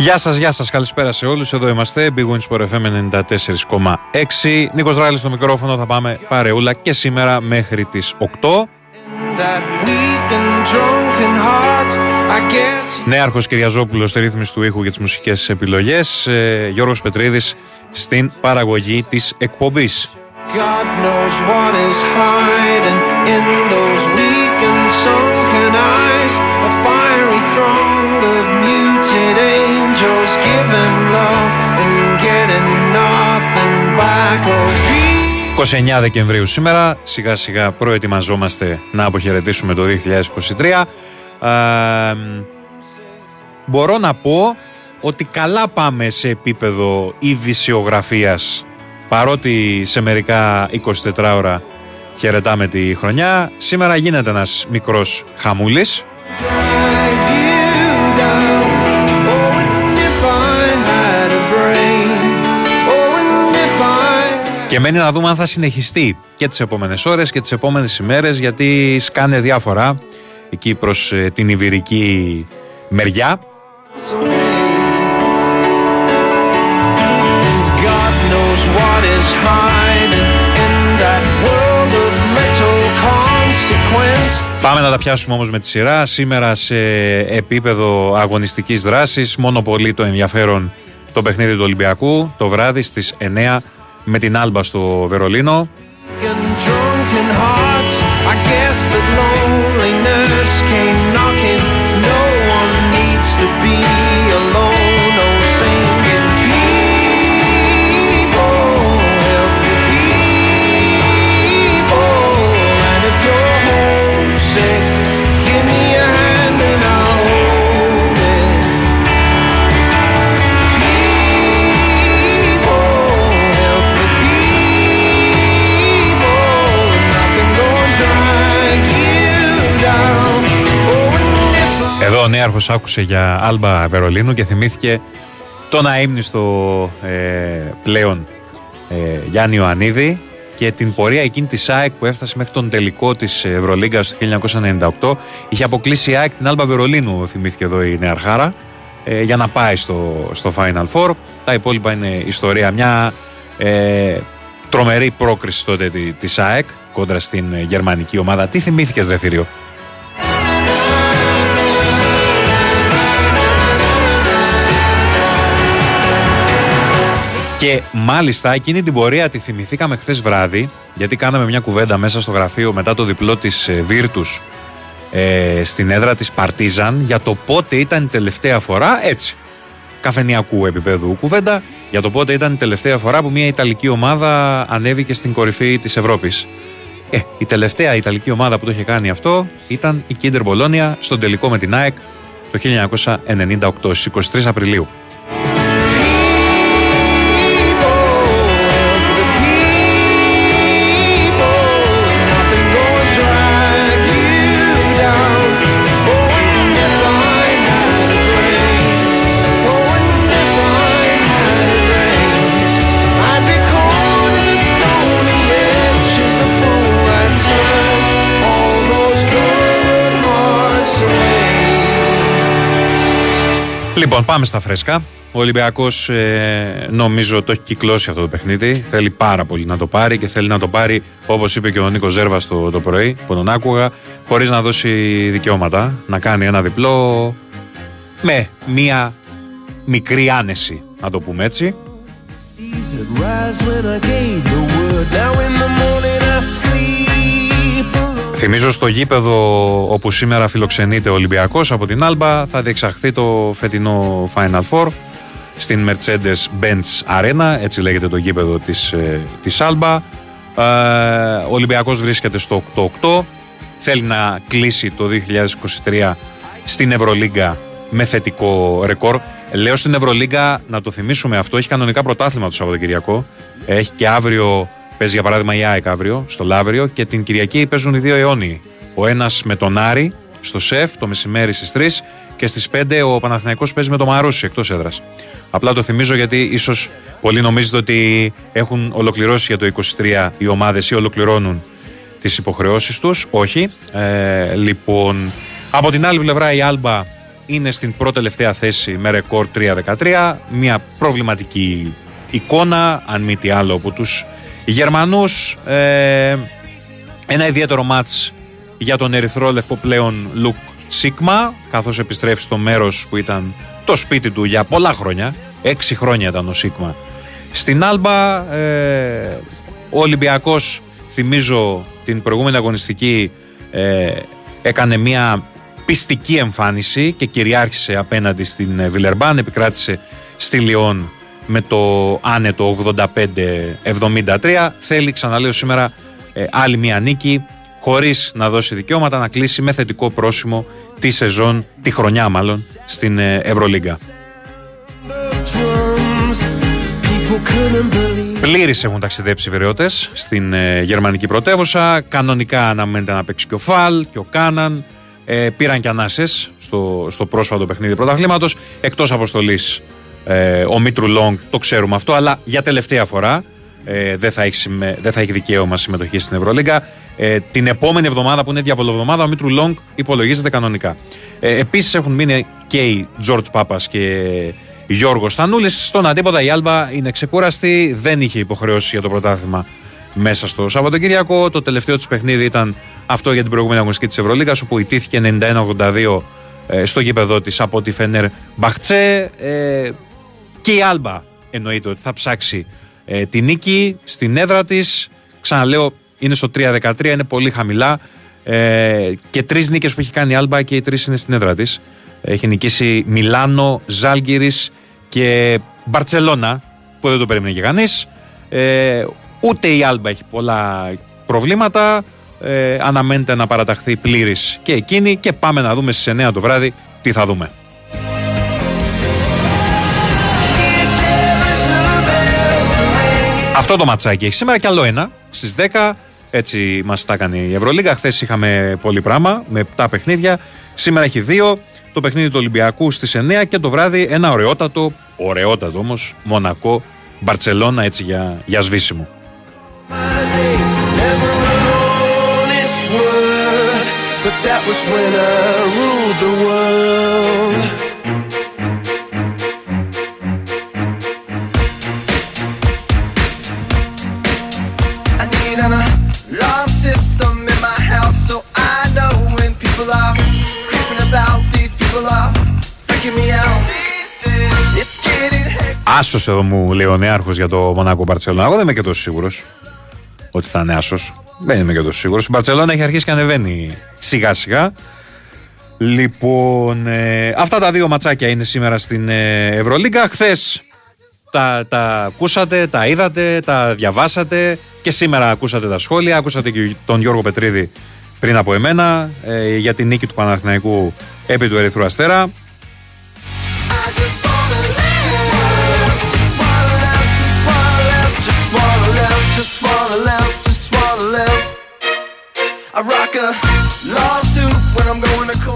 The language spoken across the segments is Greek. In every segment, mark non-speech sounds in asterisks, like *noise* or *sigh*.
Γεια σας, γεια σας, καλησπέρα σε όλους. Εδώ είμαστε, Big Wins for FM 94,6. Νίκος Ράλης στο μικρόφωνο, θα πάμε παρεούλα και σήμερα μέχρι τις 8. That weak and drunken heart, I guess. Νέαρχος Κυριαζόπουλος στη ρύθμιση του ήχου για τις μουσικές επιλογές. Ε, Γιώργος Πετρίδης στην παραγωγή της εκπομπής. God knows what is hiding in those weak and sunken eyes. 29 Δεκεμβρίου σήμερα, σιγά σιγά προετοιμαζόμαστε να αποχαιρετήσουμε το 2023. Ε, μπορώ να πω ότι καλά πάμε σε επίπεδο ειδησιογραφίας παρότι σε μερικά 24 ώρα χαιρετάμε τη χρονιά. Σήμερα γίνεται ένας μικρός χαμούλης. Και μένει να δούμε αν θα συνεχιστεί και τις επόμενες ώρες και τις επόμενες ημέρες γιατί σκάνε διάφορα εκεί προς ε, την Ιβηρική μεριά. God knows what is hiding in that world of little consequence. Πάμε να τα πιάσουμε όμως με τη σειρά. Σήμερα σε επίπεδο αγωνιστικής δράσης, μόνο πολύ το ενδιαφέρον το παιχνίδι του Ολυμπιακού, το βράδυ στις 9 με την Άλμπα στο Βερολίνο. Νέαρχος άκουσε για Άλμπα Βερολίνου και θυμήθηκε τον αείμνηστο ε, πλέον ε, Γιάννη Ιωαννίδη και την πορεία εκείνη της ΑΕΚ που έφτασε μέχρι τον τελικό της Ευρωλίγκας το 1998 είχε αποκλείσει η ΑΕΚ την Άλμπα Βερολίνου θυμήθηκε εδώ η Νεαρχάρα ε, για να πάει στο, στο Final Four. Τα υπόλοιπα είναι ιστορία. Μια ε, τρομερή πρόκριση τότε τη- της ΑΕΚ κόντρα στην ε, γερμανική ομάδα. Τι θυμήθηκες ρε Και μάλιστα εκείνη την πορεία τη θυμηθήκαμε χθες βράδυ, γιατί κάναμε μια κουβέντα μέσα στο γραφείο μετά το διπλό της Βίρτους ε, στην έδρα της Παρτίζαν για το πότε ήταν η τελευταία φορά έτσι. Καφενιακού επίπεδου κουβέντα για το πότε ήταν η τελευταία φορά που μια Ιταλική ομάδα ανέβηκε στην κορυφή της Ευρώπης. Ε, η τελευταία Ιταλική ομάδα που το είχε κάνει αυτό ήταν η Κίντερ Μπολόνια στον τελικό με την ΑΕΚ το 1998 στις 23 Απριλίου. Λοιπόν, πάμε στα φρέσκα. Ο Ολυμπιακός ε, νομίζω το έχει κυκλώσει αυτό το παιχνίδι. Θέλει πάρα πολύ να το πάρει και θέλει να το πάρει όπως είπε και ο Νίκος Ζέρβας το, το πρωί που τον άκουγα, χωρίς να δώσει δικαιώματα. Να κάνει ένα διπλό με μία μικρή άνεση, να το πούμε έτσι. Θυμίζω στο γήπεδο όπου σήμερα φιλοξενείται ο Ολυμπιακός από την Άλμπα θα διεξαχθεί το φετινό Final Four στην Mercedes-Benz Arena, έτσι λέγεται το γήπεδο της, ε, της Άλμπα. Ε, ο Ολυμπιακός βρίσκεται στο 8-8, θέλει να κλείσει το 2023 στην Ευρωλίγκα με θετικό ρεκόρ. Λέω στην Ευρωλίγκα, να το θυμίσουμε αυτό, έχει κανονικά πρωτάθλημα το Σαββατοκυριακό. Έχει και αύριο, παίζει για παράδειγμα η ΑΕΚ αύριο, στο Λαύριο και την Κυριακή παίζουν οι δύο αιώνιοι. Ο ένας με τον Άρη στο ΣΕΦ το μεσημέρι στις 3 και στις 5 ο Παναθηναϊκός παίζει με το Μαρούσι εκτός έδρας. Απλά το θυμίζω γιατί ίσως πολλοί νομίζετε ότι έχουν ολοκληρώσει για το 23 οι ομάδες ή ολοκληρώνουν τις υποχρεώσεις τους. Όχι. Ε, λοιπόν, από την άλλη πλευρά η Άλμπα είναι στην πρώτη τελευταία θέση με ρεκόρ 3-13. Μια προβληματική εικόνα, αν μη τι άλλο, από τους Γερμανούς. Ε, ένα ιδιαίτερο μάτς για τον ερυθρό λευκό πλέον Λουκ Σίγμα, καθώς επιστρέφει στο μέρος που ήταν το σπίτι του για πολλά χρόνια. Έξι χρόνια ήταν ο Σίγμα. Στην Άλμπα, ε, ο Ολυμπιακός, θυμίζω την προηγούμενη αγωνιστική, ε, έκανε μια πιστική εμφάνιση και κυριάρχησε απέναντι στην ε, Βιλερμπάν, επικράτησε στη Λιόν με το άνετο 85-73. Θέλει, ξαναλέω σήμερα, ε, άλλη μια νίκη, χωρίς να δώσει δικαιώματα, να κλείσει με θετικό πρόσημο τη σεζόν, τη χρονιά μάλλον, στην ε, Ευρωλίγκα. Πλήρη έχουν ταξιδέψει οι Βεραιώτε στην γερμανική πρωτεύουσα. Κανονικά αναμένεται να παίξει και ο Φαλ και ο Κάναν. Ε, πήραν και ανάσες στο, στο πρόσφατο παιχνίδι πρωταθλήματος. Εκτός αποστολής ε, ο Μήτρου-Λονγκ, το ξέρουμε αυτό, αλλά για τελευταία φορά ε, δεν, θα έχει, δεν θα έχει δικαίωμα συμμετοχής στην Ευρωλίγκα. Ε, την επόμενη εβδομάδα που είναι διαβολοεβδομάδα, ο Μήτρου-Λονγκ υπολογίζεται κανονικά. Ε, Επίσης έχουν μείνει και οι Τζορτζ Πάπας και Γιώργος Τανούλης. Στον αντίποδα η Άλμπα είναι ξεκούραστη, δεν είχε υποχρεώσεις για το πρωτάθλημα μέσα στο Σαββατοκύριακο. Το τελευταίο του παιχνίδι ήταν αυτό για την προηγούμενη αγωνιστική της Ευρωλίγκα, όπου ηττήθηκε 91-82 ε, στο γήπεδο της από τη Φενέρ Μπαχτσέ. Ε, και η Άλμπα εννοείται ότι θα ψάξει ε, τη νίκη στην έδρα της. Ξαναλέω, είναι στο 3-13, είναι πολύ χαμηλά. και τρεις νίκες που έχει κάνει η Άλμπα και οι τρεις είναι στην έδρα της. Έχει νικήσει Μιλάνο, Ζάλγκυρη και Μπαρσελόνα, που δεν το περίμενε και κανείς. ούτε η Άλμπα έχει πολλά προβλήματα ε, αναμένεται να παραταχθεί πλήρης και εκείνη και πάμε να δούμε στις 9 το βράδυ τι θα δούμε. Αυτό το ματσάκι έχει σήμερα και άλλο ένα στις 10. Έτσι μας τα έκανε η Ευρωλίγα. Χθες είχαμε πολύ πράγμα με 7 παιχνίδια. Σήμερα έχει 2. Το παιχνίδι του Ολυμπιακού στις 9 και το βράδυ ένα ωραιότατο, ωραιότατο όμως, Μονακό, Μπαρσελόνα έτσι για, για σβήσιμο. But that was when I ruled the world. Άσος εδώ μου λέει ο Νέαρχος για το Μονάκο Μπαρσελόνα. Εγώ δεν είμαι και τόσο σίγουρος ότι θα είναι άσος. Δεν είμαι και τόσο σίγουρος. Η Μπαρσελόνα έχει αρχίσει και ανεβαίνει σιγά σιγά. Λοιπόν, ε, αυτά τα δύο ματσάκια είναι σήμερα στην ε, Ευρωλίγκα. Χθες τα, τα ακούσατε, τα είδατε, τα διαβάσατε και σήμερα ακούσατε τα σχόλια. Ακούσατε και τον Γιώργο Πετρίδη πριν από εμένα ε, για την νίκη του Παναθηναϊκού επί του Ερυθρού Αστέρα.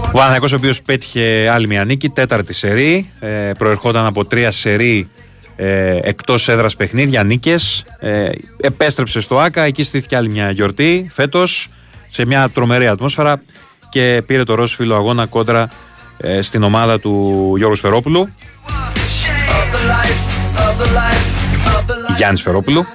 Ο Παναθηναϊκός ο οποίος πέτυχε άλλη μια νίκη, τέταρτη σερή, ε, προερχόταν από τρία σερή ε, εκτός έδρας παιχνίδια, νίκες, ε, επέστρεψε στο ΆΚΑ, εκεί στήθηκε άλλη μια γιορτή φέτος, σε μια τρομερή ατμόσφαιρα και πήρε το ροζ φιλο αγώνα κόντρα ε, στην ομάδα του Γιώργου Σφερόπουλου. Γιάννης Σφερόπουλου.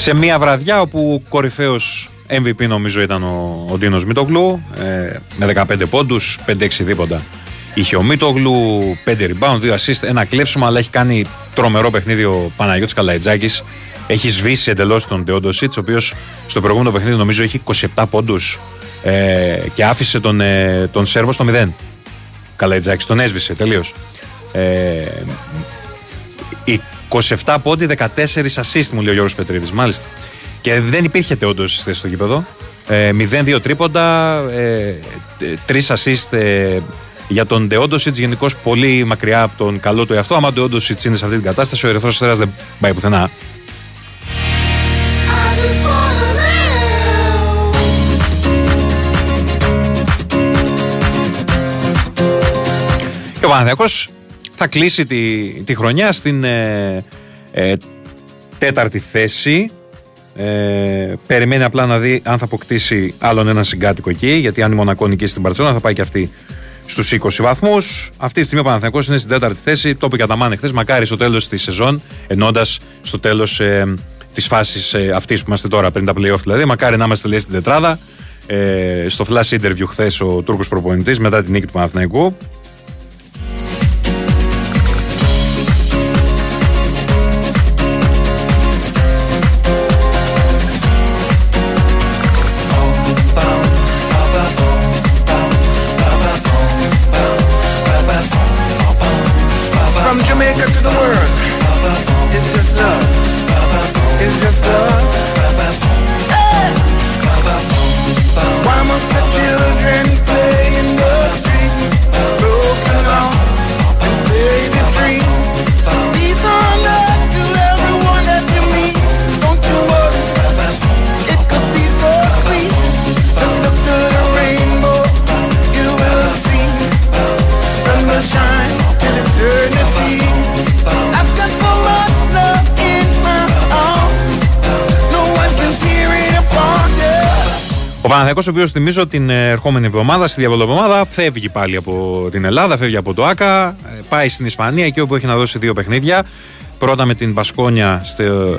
Σε μια βραδιά όπου κορυφαίος MVP νομίζω ήταν ο, ο Ντίνος Μίτογλου ε, με 15 πόντους, 5-6 δίποτα. Είχε ο Μίτογλου, 5 rebound, 2 assist, ένα κλέψιμο, αλλά έχει κάνει τρομερό παιχνίδι ο Παναγιώτης Καλαϊτζάκης. Έχει σβήσει εντελώς τον Ντεόντο Σίτ, ο οποίος στο προηγούμενο παιχνίδι νομίζω έχει 27 πόντους ε, και άφησε τον, ε, τον Σέρβο στο 0. Καλαϊτζάκης, τον έσβησε τελείως. Ε, 27 πόντι, 14 assist μου λέει ο Γιώργος Πετρίδης, μάλιστα. Και δεν υπήρχε όντως στο γήπεδο. Ε, 0-2 τρίποντα, ε, 3 assist ε, για τον Ντεόντοσιτς. Γενικώς πολύ μακριά από τον καλό του εαυτό. Αν ο Ντεόντοσιτς είναι σε αυτή την κατάσταση, ο Ερυθρός Αστέρας δεν πάει πουθενά. Και ο Παναθηναϊκός θα κλείσει τη, τη χρονιά στην ε, ε, τέταρτη θέση. Ε, περιμένει απλά να δει αν θα αποκτήσει άλλον ένα συγκάτοικο εκεί, γιατί αν η Μονακό νικήσει στην Παρσελόνα θα πάει και αυτή στους 20 βαθμούς. Αυτή τη στιγμή ο Παναθηναϊκός είναι στην τέταρτη θέση. Το είπε για τα μάνε χθε. Μακάρι στο τέλος της σεζόν, ενώντας στο τέλος ε, της φάσης ε, αυτής που είμαστε τώρα, πριν τα playoff δηλαδή, μακάρι να είμαστε λέει στην τετράδα. Ε, στο flash interview χθες ο Τούρκος προπονητής μετά την νίκη του Παναθηναϊκού Παναθηναϊκός ο οποίος θυμίζω την ε, ερχόμενη εβδομάδα, στη εβδομάδα, φεύγει πάλι από την Ελλάδα, φεύγει από το ΑΚΑ, ε, πάει στην Ισπανία εκεί όπου έχει να δώσει δύο παιχνίδια. Πρώτα με την Βασκόνια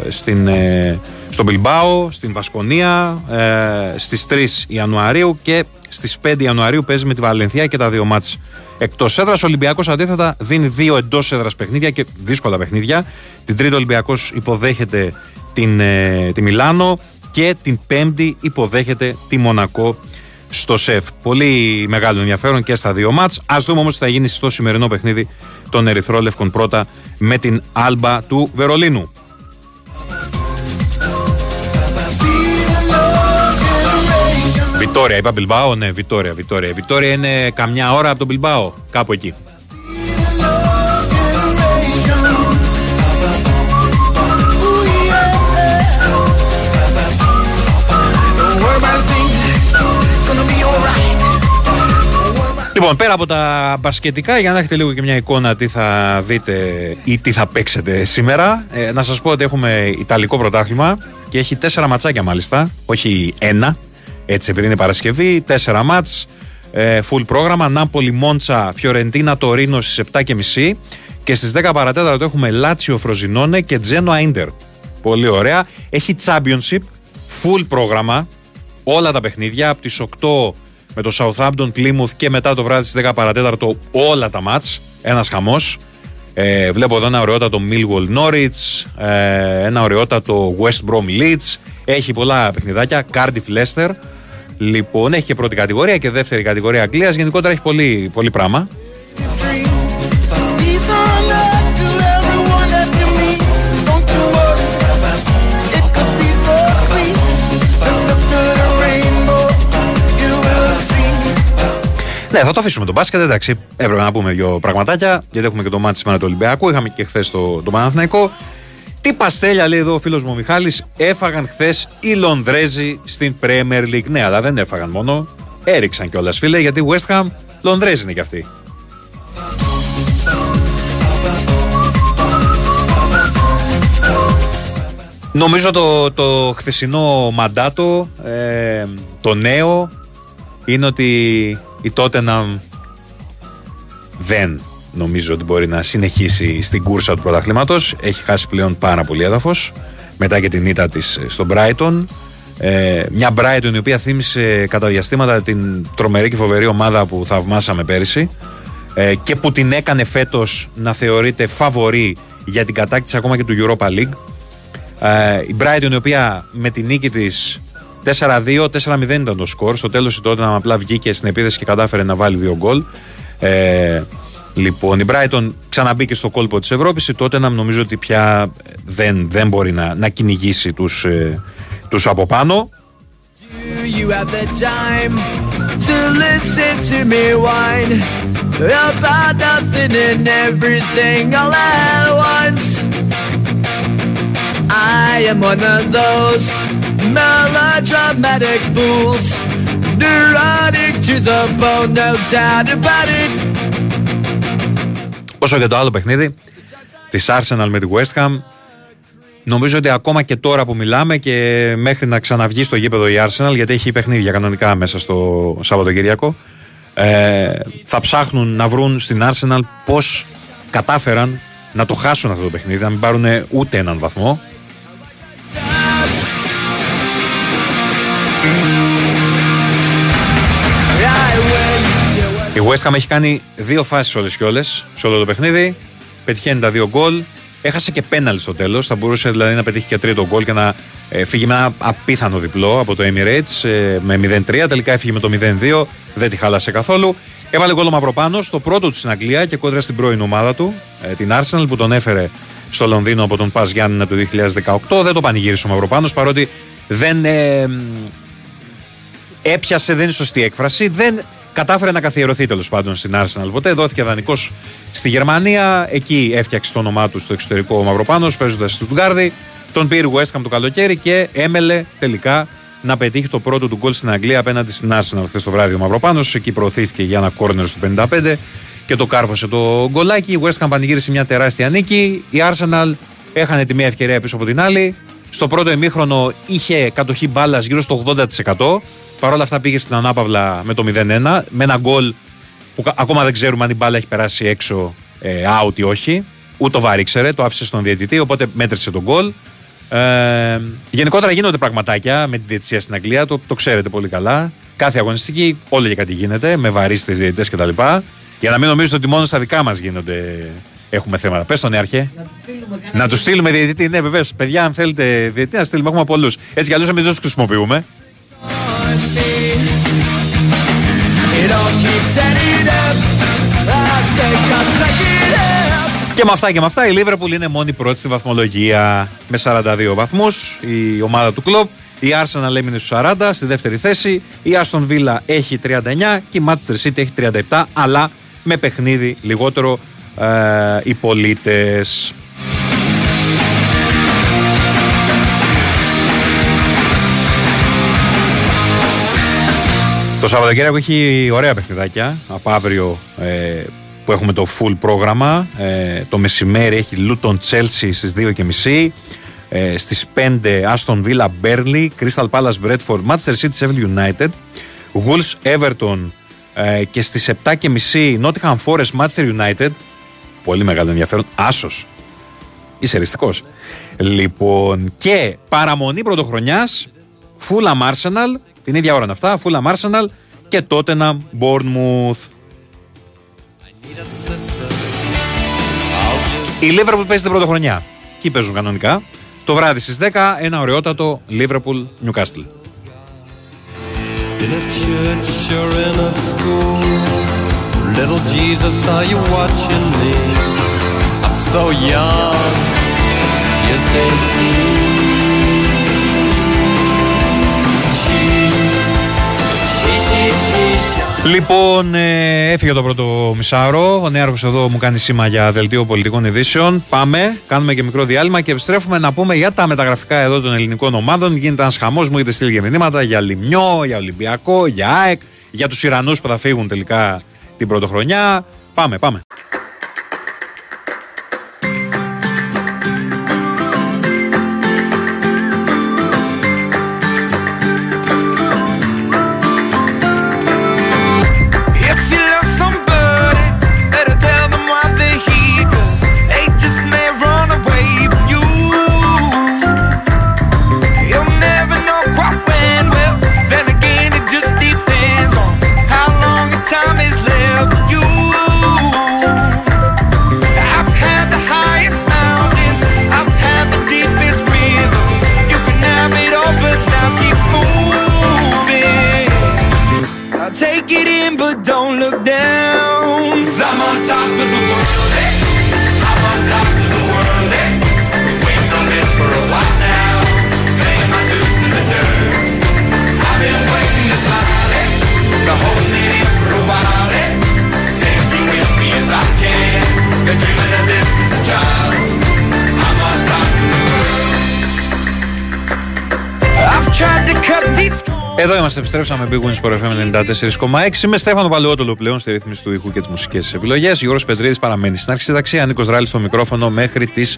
στην, ε, στο Μπιλμπάο, στην Βασκονία, ε, στις 3 Ιανουαρίου και στις 5 Ιανουαρίου παίζει με τη Βαλενθία και τα δύο μάτς εκτός έδρας. Ο Ολυμπιακός αντίθετα δίνει δύο εντός έδρας παιχνίδια και δύσκολα παιχνίδια. Την Τρίτη Ολυμπιακός υποδέχεται την, τη Μιλάνο και την Πέμπτη υποδέχεται τη Μονακό στο ΣΕΦ. Πολύ μεγάλο ενδιαφέρον και στα δύο μάτς. Ας δούμε όμως τι θα γίνει στο σημερινό παιχνίδι των Ερυθρόλευκων πρώτα με την Άλμπα του Βερολίνου. Βιτόρια, είπα Μπιλμπάο, ναι, Βιτόρια, Βιτόρια. Βιτόρια είναι καμιά ώρα από τον Μπιλμπάο, κάπου εκεί. Λοιπόν, πέρα από τα μπασκετικά, για να έχετε λίγο και μια εικόνα τι θα δείτε ή τι θα παίξετε σήμερα, ε, να σας πω ότι έχουμε Ιταλικό πρωτάθλημα και έχει τέσσερα ματσάκια μάλιστα, όχι ένα, έτσι επειδή είναι Παρασκευή, τέσσερα μάτς, ε, full πρόγραμμα, Νάπολη, Μόντσα, Φιωρεντίνα, Τωρίνο στις 7.30 και στις 10 παρατέταρτο έχουμε Λάτσιο, Φροζινόνε και Τζένο Ίντερ. Πολύ ωραία. Έχει Championship, full πρόγραμμα, όλα τα παιχνίδια από τις 8 με το Southampton Plymouth και μετά το βράδυ στις 10 παρατέταρτο όλα τα μάτς. Ένας χαμός. Ε, βλέπω εδώ ένα ωραιότατο Millwall Norwich, ε, ένα ωραιότατο West Brom Leeds. Έχει πολλά παιχνιδάκια. Cardiff Leicester. Λοιπόν, έχει και πρώτη κατηγορία και δεύτερη κατηγορία Αγγλίας. Γενικότερα έχει πολύ, πολύ πράγμα. Ναι, θα το αφήσουμε τον μπάσκετ. Εντάξει, έπρεπε να πούμε δύο πραγματάκια. Γιατί έχουμε και το μάτι σήμερα του Ολυμπιακού. Είχαμε και χθες το, το Παναθηναϊκό. Τι παστέλια λέει εδώ ο φίλος μου Μιχάλης έφαγαν χθες οι Λονδρέζοι στην Premier League. Ναι, αλλά δεν έφαγαν μόνο. Έριξαν κιόλας φίλε γιατί West Ham Λονδρέζοι είναι κι αυτοί. Νομίζω το, το χθεσινό μαντάτο, ε, το νέο, είναι ότι η να δεν νομίζω ότι μπορεί να συνεχίσει στην κούρσα του πρωταθλήματος. Έχει χάσει πλέον πάρα πολύ έδαφος μετά και την ήττα της στον Brighton. Ε, μια Brighton η οποία θύμισε κατά διαστήματα την τρομερή και φοβερή ομάδα που θαυμάσαμε πέρυσι ε, και που την έκανε φέτος να θεωρείται φαβορή για την κατάκτηση ακόμα και του Europa League. Ε, η Brighton η οποία με την νίκη της 4-2, 4-0 ήταν το σκορ. Στο τέλος η Tottenham απλά βγήκε στην επίθεση και κατάφερε να βάλει δύο γκολ. Ε, λοιπόν, η Brighton ξαναμπήκε στο κόλπο της Ευρώπης. Η Tottenham νομίζω ότι πια δεν, δεν μπορεί να, να κυνηγήσει τους ε, τους από πάνω. You have the time to listen to me whine about nothing and everything all at once. I am one of those melodramatic fools. Neurotic to the bone, no doubt about it. Όσο για το άλλο παιχνίδι της Arsenal με τη West Ham, νομίζω ότι ακόμα και τώρα που μιλάμε και μέχρι να ξαναβγεί στο γήπεδο η Arsenal, γιατί έχει παιχνίδια κανονικά μέσα στο Σαββατοκύριακο, ε, θα ψάχνουν να βρουν στην Arsenal πώς κατάφεραν να το χάσουν αυτό το παιχνίδι, να μην πάρουν ούτε έναν βαθμό. Η West Ham έχει κάνει δύο φάσεις όλες και όλες σε όλο το παιχνίδι. Πετυχαίνει τα δύο γκολ. Έχασε και πέναλ στο τέλος. Θα μπορούσε δηλαδή να πετύχει και τρίτο γκολ και να ε, φύγει με ένα απίθανο διπλό από το Emirates ε, με 0-3. Τελικά έφυγε με το 0-2. Δεν τη χάλασε καθόλου. Έβαλε γκολ ο Μαυροπάνο στο πρώτο του στην Αγγλία και κόντρα στην πρώην ομάδα του, ε, την Arsenal, που τον έφερε στο Λονδίνο από τον Πας Γιάννη το 2018. Δεν το πανηγύρισε ο Μαυροπάνος παρότι δεν ε, έπιασε, δεν είναι σωστή έκφραση. Δεν κατάφερε να καθιερωθεί τέλος πάντων στην Arsenal ποτέ. Δόθηκε δανεικός στη Γερμανία. Εκεί έφτιαξε το όνομά του στο εξωτερικό ο Μαυροπάνος, παίζοντας στη Τουγκάρδη. Τον πήρε West Ham το καλοκαίρι και έμελε τελικά να πετύχει το πρώτο του γκολ στην Αγγλία απέναντι στην Arsenal χθες το βράδυ ο Μαυροπάνος. Εκεί προωθήθηκε για ένα κόρνερ στο 55 και το κάρφωσε το γκολάκι. Η West Ham πανηγύρισε μια τεράστια νίκη. Η Arsenal έχανε τη μία ευκαιρία πίσω από την άλλη. Στο πρώτο ημίχρονο είχε κατοχή μπάλας γύρω στο 80%. Παρ' όλα αυτά πήγε στην ανάπαυλα με το 0-1 με ένα γκολ που ακόμα δεν ξέρουμε αν η μπάλα έχει περάσει έξω ε, out ή όχι. Ούτε το βάρη ξέρε, το άφησε στον διαιτητή, οπότε μέτρησε τον γκολ. Ε, γενικότερα γίνονται πραγματάκια με τη διαιτησία στην Αγγλία, το, το ξέρετε πολύ καλά. Κάθε αγωνιστική, όλο και κάτι γίνεται, με βαρίστε διαιτητές κτλ. Για να μην νομίζετε ότι μόνο στα δικά μας γίνονται. Έχουμε θέματα. Πες τον Νέαρχε. Να τους στείλουμε διαιτητή. Ναι, βεβαίως. Παιδιά, αν θέλετε διαιτητή, να στείλουμε. Έχουμε πολλούς. Έτσι κι αλλιώς εμείς δεν τους χρησιμοποιούμε. Και με αυτά και με αυτά η Λίβερπουλ είναι μόνη πρώτη στη βαθμολογία με 42 βαθμούς η ομάδα του κλοπ. Η Arsenal έμεινε στους 40 στη δεύτερη θέση. Η Aston Villa έχει 39 και η Manchester City έχει 37 αλλά με παιχνίδι λιγότερο ε, οι πολίτες. Το Σαββατοκύριακο έχει ωραία παιχνιδάκια. Από αύριο ε, που έχουμε το full πρόγραμμα. Ε, το μεσημέρι έχει Luton Chelsea στις 2.30. Ε, στις 5 Aston Villa Burnley, Crystal Palace Bradford, Manchester City Sheffield United, Wolves Everton ε, και στις 7.30 Nottingham Forest Manchester United. Πολύ μεγάλο ενδιαφέρον. Άσος. Είσαι εριστικός. Λοιπόν, και παραμονή πρωτοχρονιάς Fulham Arsenal την ίδια ώρα είναι αυτά. Φούλα Μάρσεναλ και τότε να Μπόρνμουθ. Η Λίβερπουλ παίζει την πρωτοχρονιά. Και παίζουν κανονικά. Το βράδυ στις 10 ένα ωραιότατο Λίβερπουλ Νιουκάστιλ. Λοιπόν, ε, έφυγε το πρώτο μισάωρο. Ο νέαρχος εδώ μου κάνει σήμα για δελτίο πολιτικών ειδήσεων. Πάμε, κάνουμε και μικρό διάλειμμα και επιστρέφουμε να πούμε για τα μεταγραφικά εδώ των ελληνικών ομάδων. Γίνεται ένας χαμός, μου έχετε στείλει και μηνύματα για Λιμιό, για Ολυμπιακό, για ΑΕΚ, για τους Ιρανούς που θα φύγουν τελικά την πρωτοχρονιά. Πάμε, πάμε. Εδώ είμαστε, επιστρέψαμε Big Wings Sport FM 94,6 με Στέφανο Παλαιότολο πλέον στη ρύθμιση του ήχου και τις μουσικές επιλογές. Γιώργος Πετρίδης παραμένει στην αρχή συνταξία. Νίκος Ράλης στο μικρόφωνο μέχρι τις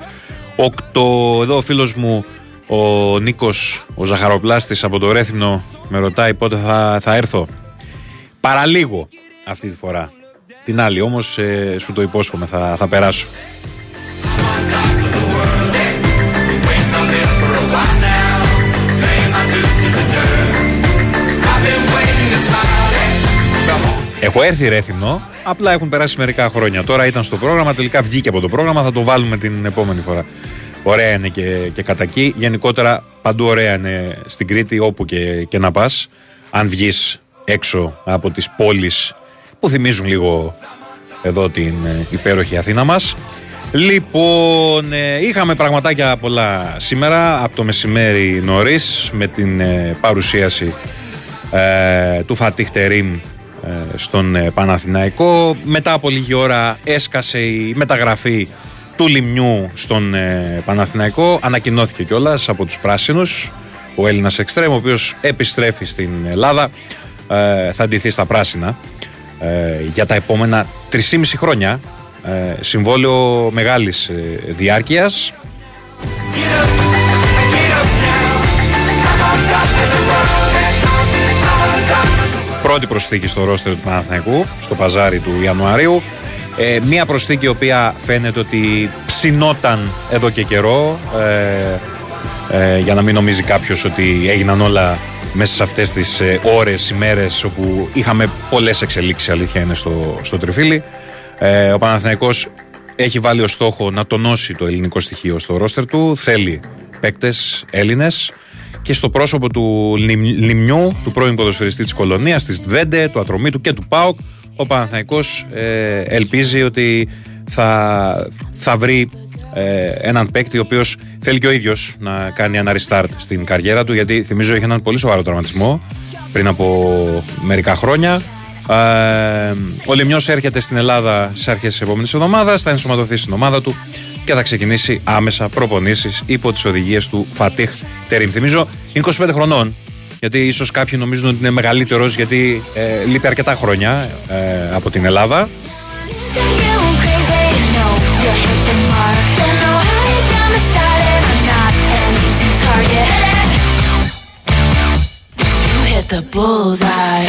8. Εδώ ο φίλος μου ο Νίκος, ο Ζαχαροπλάστης από το Ρέθυμνο, με ρωτάει πότε θα, θα έρθω. Παραλίγο αυτή τη φορά. Την άλλη όμως ε, σου το υπόσχομαι, θα, θα περάσω. Έχω έρθει ρέθυμνο, απλά έχουν περάσει μερικά χρόνια. Τώρα ήταν στο πρόγραμμα, τελικά βγήκε από το πρόγραμμα, θα το βάλουμε την επόμενη φορά. Ωραία είναι και, και κατά εκεί. Γενικότερα παντού ωραία είναι στην Κρήτη, όπου και, και να πας. Αν βγεις έξω από τις πόλεις που θυμίζουν λίγο εδώ την ε, υπέροχη Αθήνα μας. Λοιπόν, ε, είχαμε πραγματάκια πολλά σήμερα από το μεσημέρι νωρίς με την ε, παρουσίαση του Φατίχ Τερίμ ε, στον ε, Παναθηναϊκό. Μετά από λίγη ώρα έσκασε η μεταγραφή του Λιμνιού στον ε, Παναθηναϊκό. Ανακοινώθηκε κιόλας από τους πράσινους ο Έλληνας Εξτρέμ, ο οποίος επιστρέφει στην Ελλάδα. Θα αντιθεί στα πράσινα για τα επόμενα 3,5 χρόνια. Συμβόλαιο μεγάλης διάρκειας. Πρώτη προσθήκη στο ρόστερ του Παναθηναϊκού στο παζάρι του Ιανουαρίου. Ε, μία προσθήκη η οποία φαίνεται ότι ψινόταν εδώ και καιρό ε, ε, για να μην νομίζει κάποιος ότι έγιναν όλα μέσα σε αυτές τις ε, ώρες, ημέρες όπου είχαμε πολλές εξελίξεις αλήθεια είναι στο, στο τριφύλι. Ε, ο Παναθηναϊκός έχει βάλει ως στόχο να τονώσει το ελληνικό στοιχείο στο ρόστερ του. Θέλει παίκτες Έλληνες και στο πρόσωπο του Λιμνιού, του πρώην ποδοσφαιριστή της κολονίας, της Βέντε, του Ατρωμίτου και του ΠΑΟΚ, ο Παναθηναϊκός ε, ελπίζει ότι θα, θα βρει ε, έναν παίκτη ο οποίος θέλει και ο ίδιος να κάνει ένα restart στην καριέρα του γιατί θυμίζω είχε έναν πολύ σοβαρό τραυματισμό πριν από μερικά χρόνια. Ε, ο Λιμνιός έρχεται στην Ελλάδα στι αρχές της επόμενης εβδομάδας, θα ενσωματωθεί στην ομάδα του και θα ξεκινήσει άμεσα προπονήσεις υπό τις οδηγίες του Φατίχ Τερίμ. Θυμίζω είναι 25 χρονών. Γιατί ίσως κάποιοι νομίζουν ότι είναι μεγαλύτερος γιατί ε, λείπει αρκετά χρόνια ε, από την Ελλάδα. the bullseye.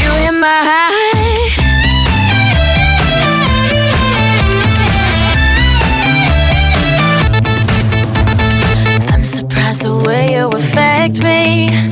You hit my affect me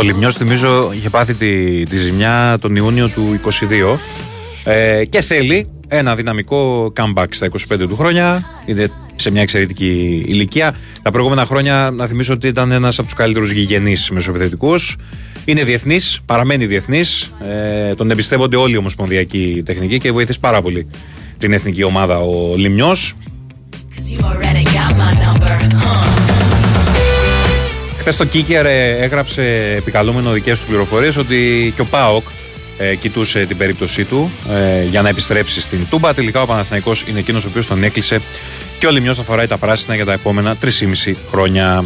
Ο Λιμιός θυμίζω είχε πάθει τη, τη ζημιά τον Ιούνιο του 22 ε, και θέλει ένα δυναμικό comeback στα 25 του χρόνια. Είναι σε μια εξαιρετική ηλικία. Τα προηγούμενα χρόνια, να θυμίσω ότι ήταν ένας από τους καλύτερους γηγενείς μεσοπαιδευτικού. Είναι διεθνής, παραμένει διεθνής. Ε, τον εμπιστεύονται όλοι οι ομοσπονδιακοί τεχνικοί και βοηθήσει πάρα πολύ την εθνική ομάδα ο Λιμιό. Χθες το Κίκερ έγραψε επικαλούμενο δικές του πληροφορίες ότι και ο Πάοκ ε, κοιτούσε την περίπτωσή του ε, για να επιστρέψει στην Τούμπα. Τελικά ο Παναθηναϊκός είναι εκείνος ο οποίος τον έκλεισε και ο Λιμιός θα φοράει τα πράσινα για τα επόμενα 3,5 χρόνια.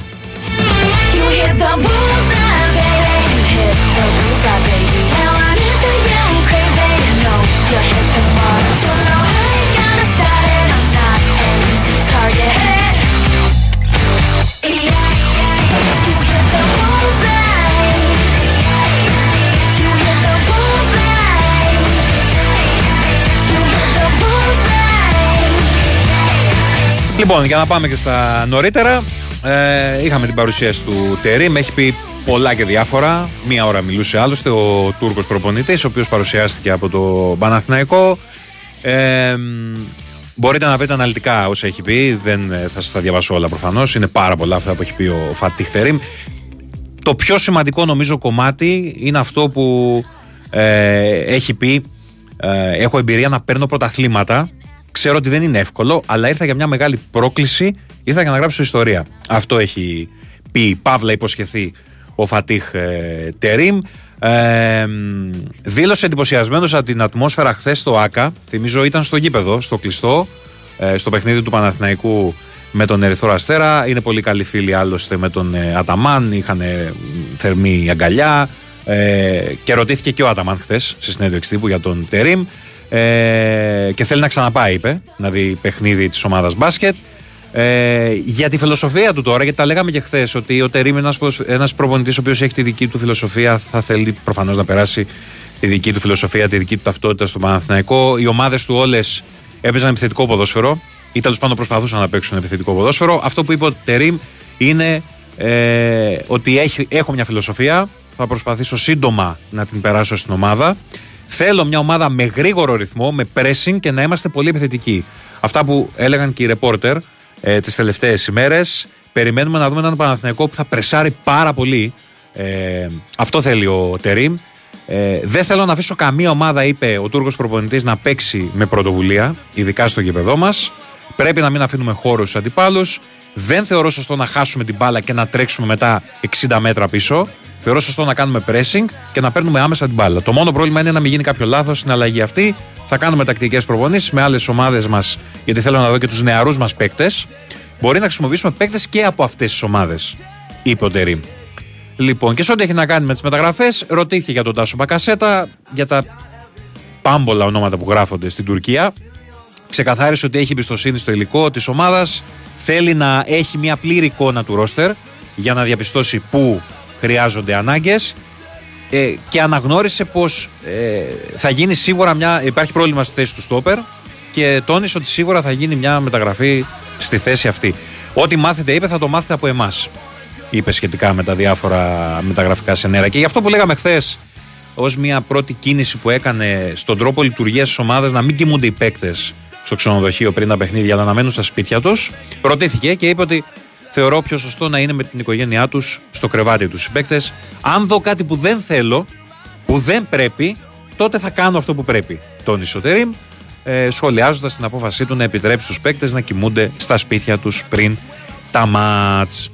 Λοιπόν, για να πάμε και στα νωρίτερα. Ε, είχαμε την παρουσίαση του Τερή. Με έχει πει πολλά και διάφορα. Μία ώρα μιλούσε άλλωστε ο Τούρκος προπονητής, ο οποίος παρουσιάστηκε από το Παναθηναϊκό. Ε, μπορείτε να βρείτε αναλυτικά όσα έχει πει. Δεν ε, θα σας τα διαβάσω όλα προφανώς. Είναι πάρα πολλά αυτά που έχει πει ο Φατίχ Τερήμ. Το πιο σημαντικό νομίζω κομμάτι είναι αυτό που ε, έχει πει. Ε, έχω εμπειρία να παίρνω πρωταθλήματα Ξέρω ότι δεν είναι εύκολο, αλλά ήρθα για μια μεγάλη πρόκληση. Ήρθα για να γράψω ιστορία. Αυτό έχει πει, παύλα υποσχεθεί ο Φατίχ ε, Τερίμ. Ε, δήλωσε εντυπωσιασμένος από την ατμόσφαιρα χθες στο ΑΚΑ. Θυμίζω ήταν στο γήπεδο, στο κλειστό, ε, στο παιχνίδι του Παναθηναϊκού με τον Ερυθρό Αστέρα. Είναι πολύ καλοί φίλοι άλλωστε με τον ε, Αταμάν. Είχαν θερμή αγκαλιά. Ε, και ρωτήθηκε και ο Αταμάν χθες στη συνέντευξη τύπου για τον Τερίμ. Ε, και θέλει να ξαναπάει, είπε, να δει παιχνίδι της ομάδας μπάσκετ. Ε, για τη φιλοσοφία του τώρα, γιατί τα λέγαμε και χθες, ότι ο Τερήμ είναι ένας προπονητής ο οποίος έχει τη δική του φιλοσοφία, θα θέλει προφανώς να περάσει τη δική του φιλοσοφία, τη δική του ταυτότητα στο Παναθηναϊκό. Οι ομάδες του όλες έπαιζαν επιθετικό ποδόσφαιρο ή τέλος πάντων προσπαθούσαν να παίξουν επιθετικό ποδόσφαιρο. Αυτό που είπε ο Τερήμ είναι ε, ότι έχει, έχω μια φιλοσοφία, θα προσπαθήσω σύντομα να την περάσω στην ομάδα. Θέλω μια ομάδα με γρήγορο ρυθμό, με pressing και να είμαστε πολύ επιθετικοί. Αυτά που έλεγαν και οι ρεπόρτερ ε, τις τελευταίες ημέρες. Περιμένουμε να δούμε έναν Παναθηναϊκό που θα πρεσάρει πάρα πολύ. Ε, αυτό θέλει ο Τερήμ. Ε, δεν θέλω να αφήσω καμία ομάδα, είπε ο Τούρκος προπονητής, να παίξει με πρωτοβουλία, ειδικά στο γήπεδό μας. Πρέπει να μην αφήνουμε χώρους στους αντιπάλους. Δεν θεωρώ σωστό να χάσουμε την μπάλα και να τρέξουμε μετά 60 μέτρα πίσω. Θεωρώ σωστό να κάνουμε pressing και να παίρνουμε άμεσα την μπάλα. Το μόνο πρόβλημα είναι να μην γίνει κάποιο λάθος στην αλλαγή αυτή. Θα κάνουμε τακτικές προπονήσεις με άλλες ομάδες μας, γιατί θέλω να δω και τους νεαρούς μας παίκτες. Μπορεί να χρησιμοποιήσουμε παίκτες και από αυτές τις ομάδες, είπε ο Τερήμ. Λοιπόν, και σε ό,τι έχει να κάνει με τις μεταγραφές, ρωτήθηκε για τον Τάσο Μπακασέτα, για τα πάμπολα ονόματα που γράφονται στην Τουρκία. Ξεκαθάρισε ότι έχει εμπιστοσύνη στο υλικό της ομάδας. Θέλει να έχει μια πλήρη εικόνα του ρόστερ για να διαπιστώσει πού χρειάζονται ανάγκες ε, και αναγνώρισε πως ε, θα γίνει σίγουρα μια. Υπάρχει πρόβλημα στη θέση του Στόπερ και τόνισε ότι σίγουρα θα γίνει μια μεταγραφή στη θέση αυτή. Ό,τι μάθετε, είπε, θα το μάθετε από εμάς. Είπε σχετικά με τα διάφορα μεταγραφικά σενέρα. Και γι' αυτό που λέγαμε χθες, ως μια πρώτη κίνηση που έκανε στον τρόπο λειτουργίας της ομάδας να μην κοιμούνται οι παίκτες στο ξενοδοχείο πριν τα παιχνίδια, αλλά να μένουν στα σπίτια τους, ρωτήθηκε και είπε ότι θεωρώ πιο σωστό να είναι με την οικογένειά τους στο κρεβάτι τους συμπαίκτε. Αν δω κάτι που δεν θέλω, που δεν πρέπει, τότε θα κάνω αυτό που πρέπει. Τόνισε ο Τερήμ, ε, σχολιάζοντας την απόφασή του να επιτρέψει στους παίκτες να κοιμούνται στα σπίτια τους πριν τα μάτς.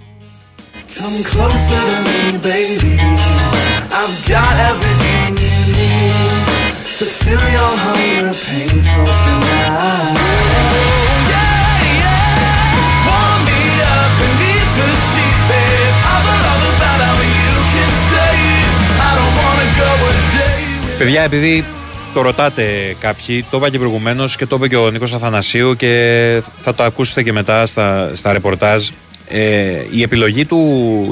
Παιδιά, επειδή το ρωτάτε κάποιοι, το είπα και προηγουμένως και το είπε και ο Νίκος Αθανασίου και θα το ακούσετε και μετά στα, στα ρεπορτάζ. Ε, η επιλογή του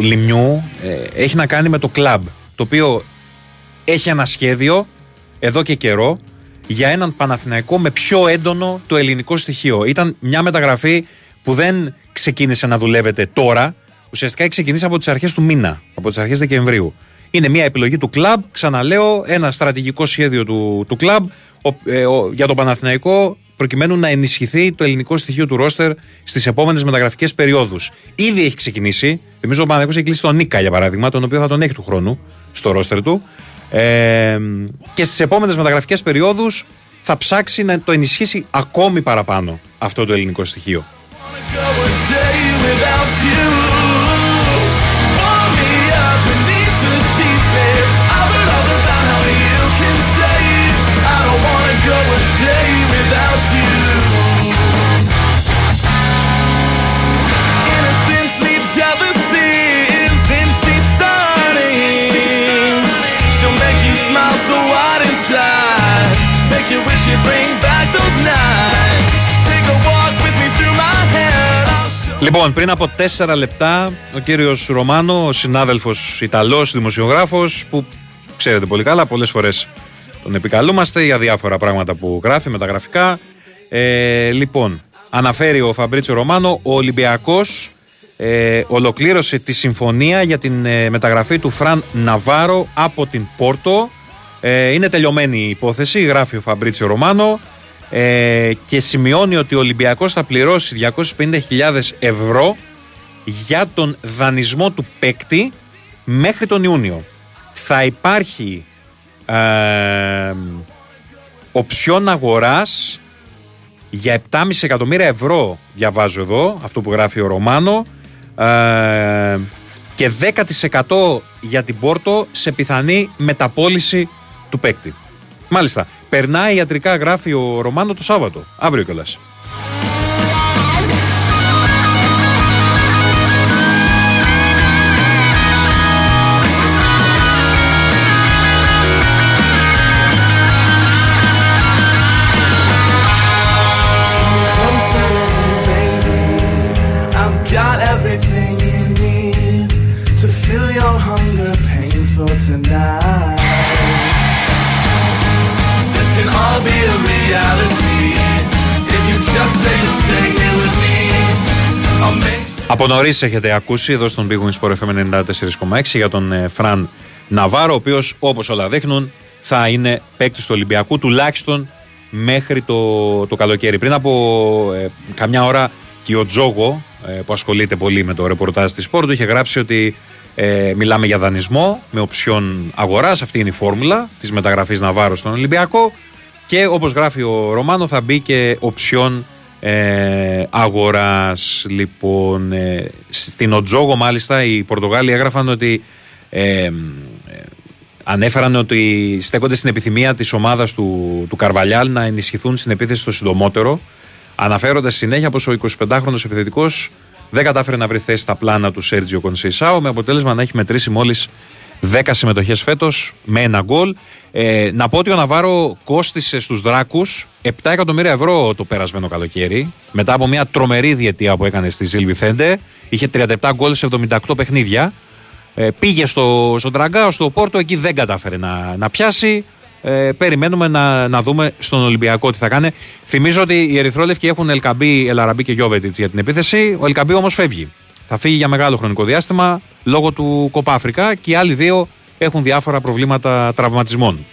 Λιμιού ε, έχει να κάνει με το κλαμπ, το οποίο έχει ένα σχέδιο εδώ και καιρό για έναν Παναθηναϊκό με πιο έντονο το ελληνικό στοιχείο. Ήταν μια μεταγραφή που δεν ξεκίνησε να δουλεύετε τώρα, ουσιαστικά έχει ξεκινήσει από τις αρχές του μήνα, από τις αρχές Δεκεμβρίου. Είναι μια επιλογή του κλαμπ. Ξαναλέω, ένα στρατηγικό σχέδιο του, του κλαμπ ε, για τον Παναθηναϊκό προκειμένου να ενισχυθεί το ελληνικό στοιχείο του ρόστερ στις επόμενες μεταγραφικές περιόδους. Ήδη έχει ξεκινήσει. Θυμίζω ο Παναθηναϊκός έχει κλείσει τον Νίκα για παράδειγμα, τον οποίο θα τον έχει του χρόνου στο ρόστερ του. Ε, και στις επόμενες μεταγραφικές περιόδους θα ψάξει να το ενισχύσει ακόμη παραπάνω αυτό το ελληνικό στοιχείο. Λοιπόν, πριν από τέσσερα λεπτά, ο κύριος Ρωμάνο, ο συνάδελφος Ιταλός δημοσιογράφος, που ξέρετε πολύ καλά, πολλές φορές τον επικαλούμαστε για διάφορα πράγματα που γράφει μεταγραφικά. Ε, λοιπόν, αναφέρει ο Φαμπρίτσιο Ρωμάνο, ο Ολυμπιακός ε, ολοκλήρωσε τη συμφωνία για την ε, μεταγραφή του Φραν Ναβάρο από την Πόρτο. Ε, είναι τελειωμένη η υπόθεση, γράφει ο Φαμπρίτσιο Ρωμάνο ε, και σημειώνει ότι ο Ολυμπιακός θα πληρώσει 250.000 ευρώ για τον δανεισμό του παίκτη μέχρι τον Ιούνιο. Θα υπάρχει ε, οψιόν αγοράς για 7,5 εκατομμύρια ευρώ διαβάζω εδώ, αυτό που γράφει ο Ρωμάνο ε, και 10% για την Πόρτο σε πιθανή μεταπόληση του παίκτη. Μάλιστα. Περνάει ιατρικά, γράφει ο Ρωμάνο το Σάββατο. Αύριο κιόλας. Από νωρίς έχετε ακούσει εδώ στον Big Wings Sport FM 94,6 για τον ε, Φραν Ναβάρο, ο οποίος όπως όλα δείχνουν θα είναι παίκτης του Ολυμπιακού τουλάχιστον μέχρι το, το καλοκαίρι. Πριν από ε, καμιά ώρα και ο Τζόγο, ε, που ασχολείται πολύ με το ρεπορτάζ της Sport, είχε γράψει ότι ε, μιλάμε για δανεισμό με οψιόν αγοράς. Αυτή είναι η φόρμουλα της μεταγραφής Ναβάρο στον Ολυμπιακό. Και όπως γράφει ο Ρωμάνο, θα μπει και οψιόν ε, αγοράς λοιπόν ε, στην Οτζόγο μάλιστα οι Πορτογάλοι έγραφαν ότι ε, ε, ανέφεραν ότι στέκονται στην επιθυμία της ομάδας του, του Καρβαλιάλ να ενισχυθούν στην επίθεση το συντομότερο αναφέροντας συνέχεια πως ο 25χρονος επιθετικός δεν κατάφερε να βρει θέση στα πλάνα του Σέρτζιο Κονσεϊσάου με αποτέλεσμα να έχει μετρήσει μόλις 10 συμμετοχές φέτος με ένα γκολ. Ε, να πω ότι ο Ναβάρο κόστησε στους Δράκους 7 εκατομμύρια ευρώ το περασμένο καλοκαίρι. Μετά από μια τρομερή διετία που έκανε στη Ζιλ Βιθέντε. Είχε 37 γκολ σε 78 παιχνίδια. Ε, πήγε στο, στο Τραγκάο, στο Πόρτο, εκεί δεν κατάφερε να, να πιάσει. Ε, περιμένουμε να, να δούμε στον Ολυμπιακό τι θα κάνει. Θυμίζω ότι οι Ερυθρόλευκοι έχουν Ελκαμπή, Ελαραμπή και Γιώβετιτς για την επίθεση. Ο Ελκαμπή όμως φεύγει. Θα φύγει για μεγάλο χρονικό διάστημα λόγω του Κοπά Αφρικά και οι άλλοι δύο έχουν διάφορα προβλήματα τραυματισμών.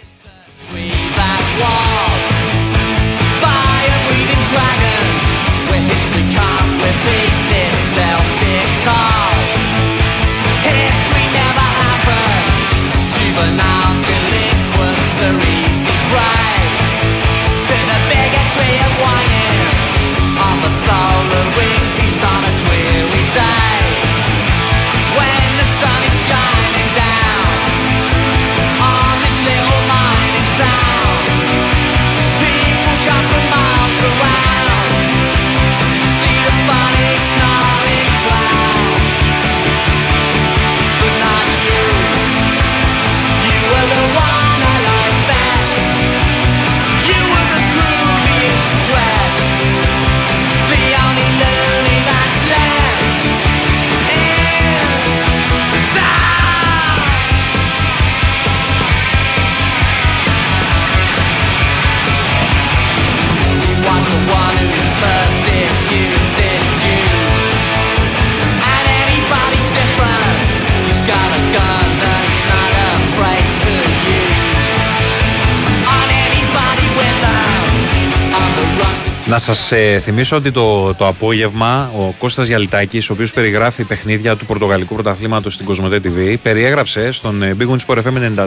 Να σας ε, θυμίσω ότι το, το απόγευμα ο Κώστας Γιαλιτάκης, ο οποίος περιγράφει παιχνίδια του Πορτογαλικού Πρωταθλήματος στην Κοσμοτέ TV, περιέγραψε στον ε, Big Wings Sport FM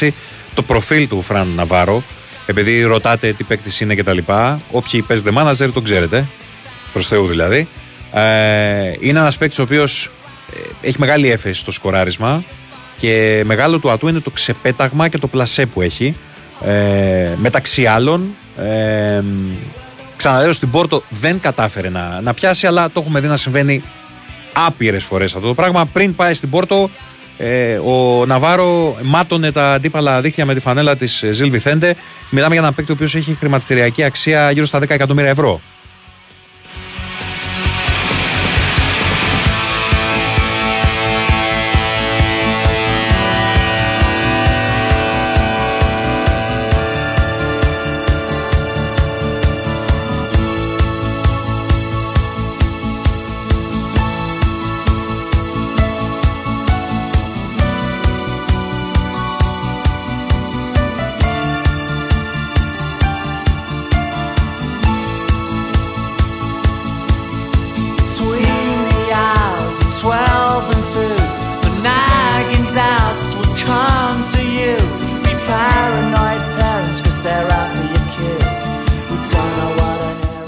94,6 το προφίλ του Φραν Ναβάρο. Επειδή ρωτάτε τι παίκτης είναι κτλ. Όποιοι παίζετε manager το ξέρετε. Προς Θεού δηλαδή. Ε, είναι ένας παίκτης ο οποίος ε, έχει μεγάλη έφεση στο σκοράρισμα και μεγάλο του ατού είναι το ξεπέταγμα και το πλασέ που έχει. Ε, μεταξύ άλλων, ε, Ξαναλέω στην Πόρτο δεν κατάφερε να, να πιάσει, αλλά το έχουμε δει να συμβαίνει άπειρες φορές αυτό το πράγμα. Πριν πάει στην Πόρτο, ε, ο Ναβάρο μάτωνε τα αντίπαλα δίχτυα με τη φανέλα της Ζιλ Βιθέντε. Μιλάμε για ένα παίκτη ο οποίος έχει χρηματιστηριακή αξία γύρω στα 10 εκατομμύρια ευρώ.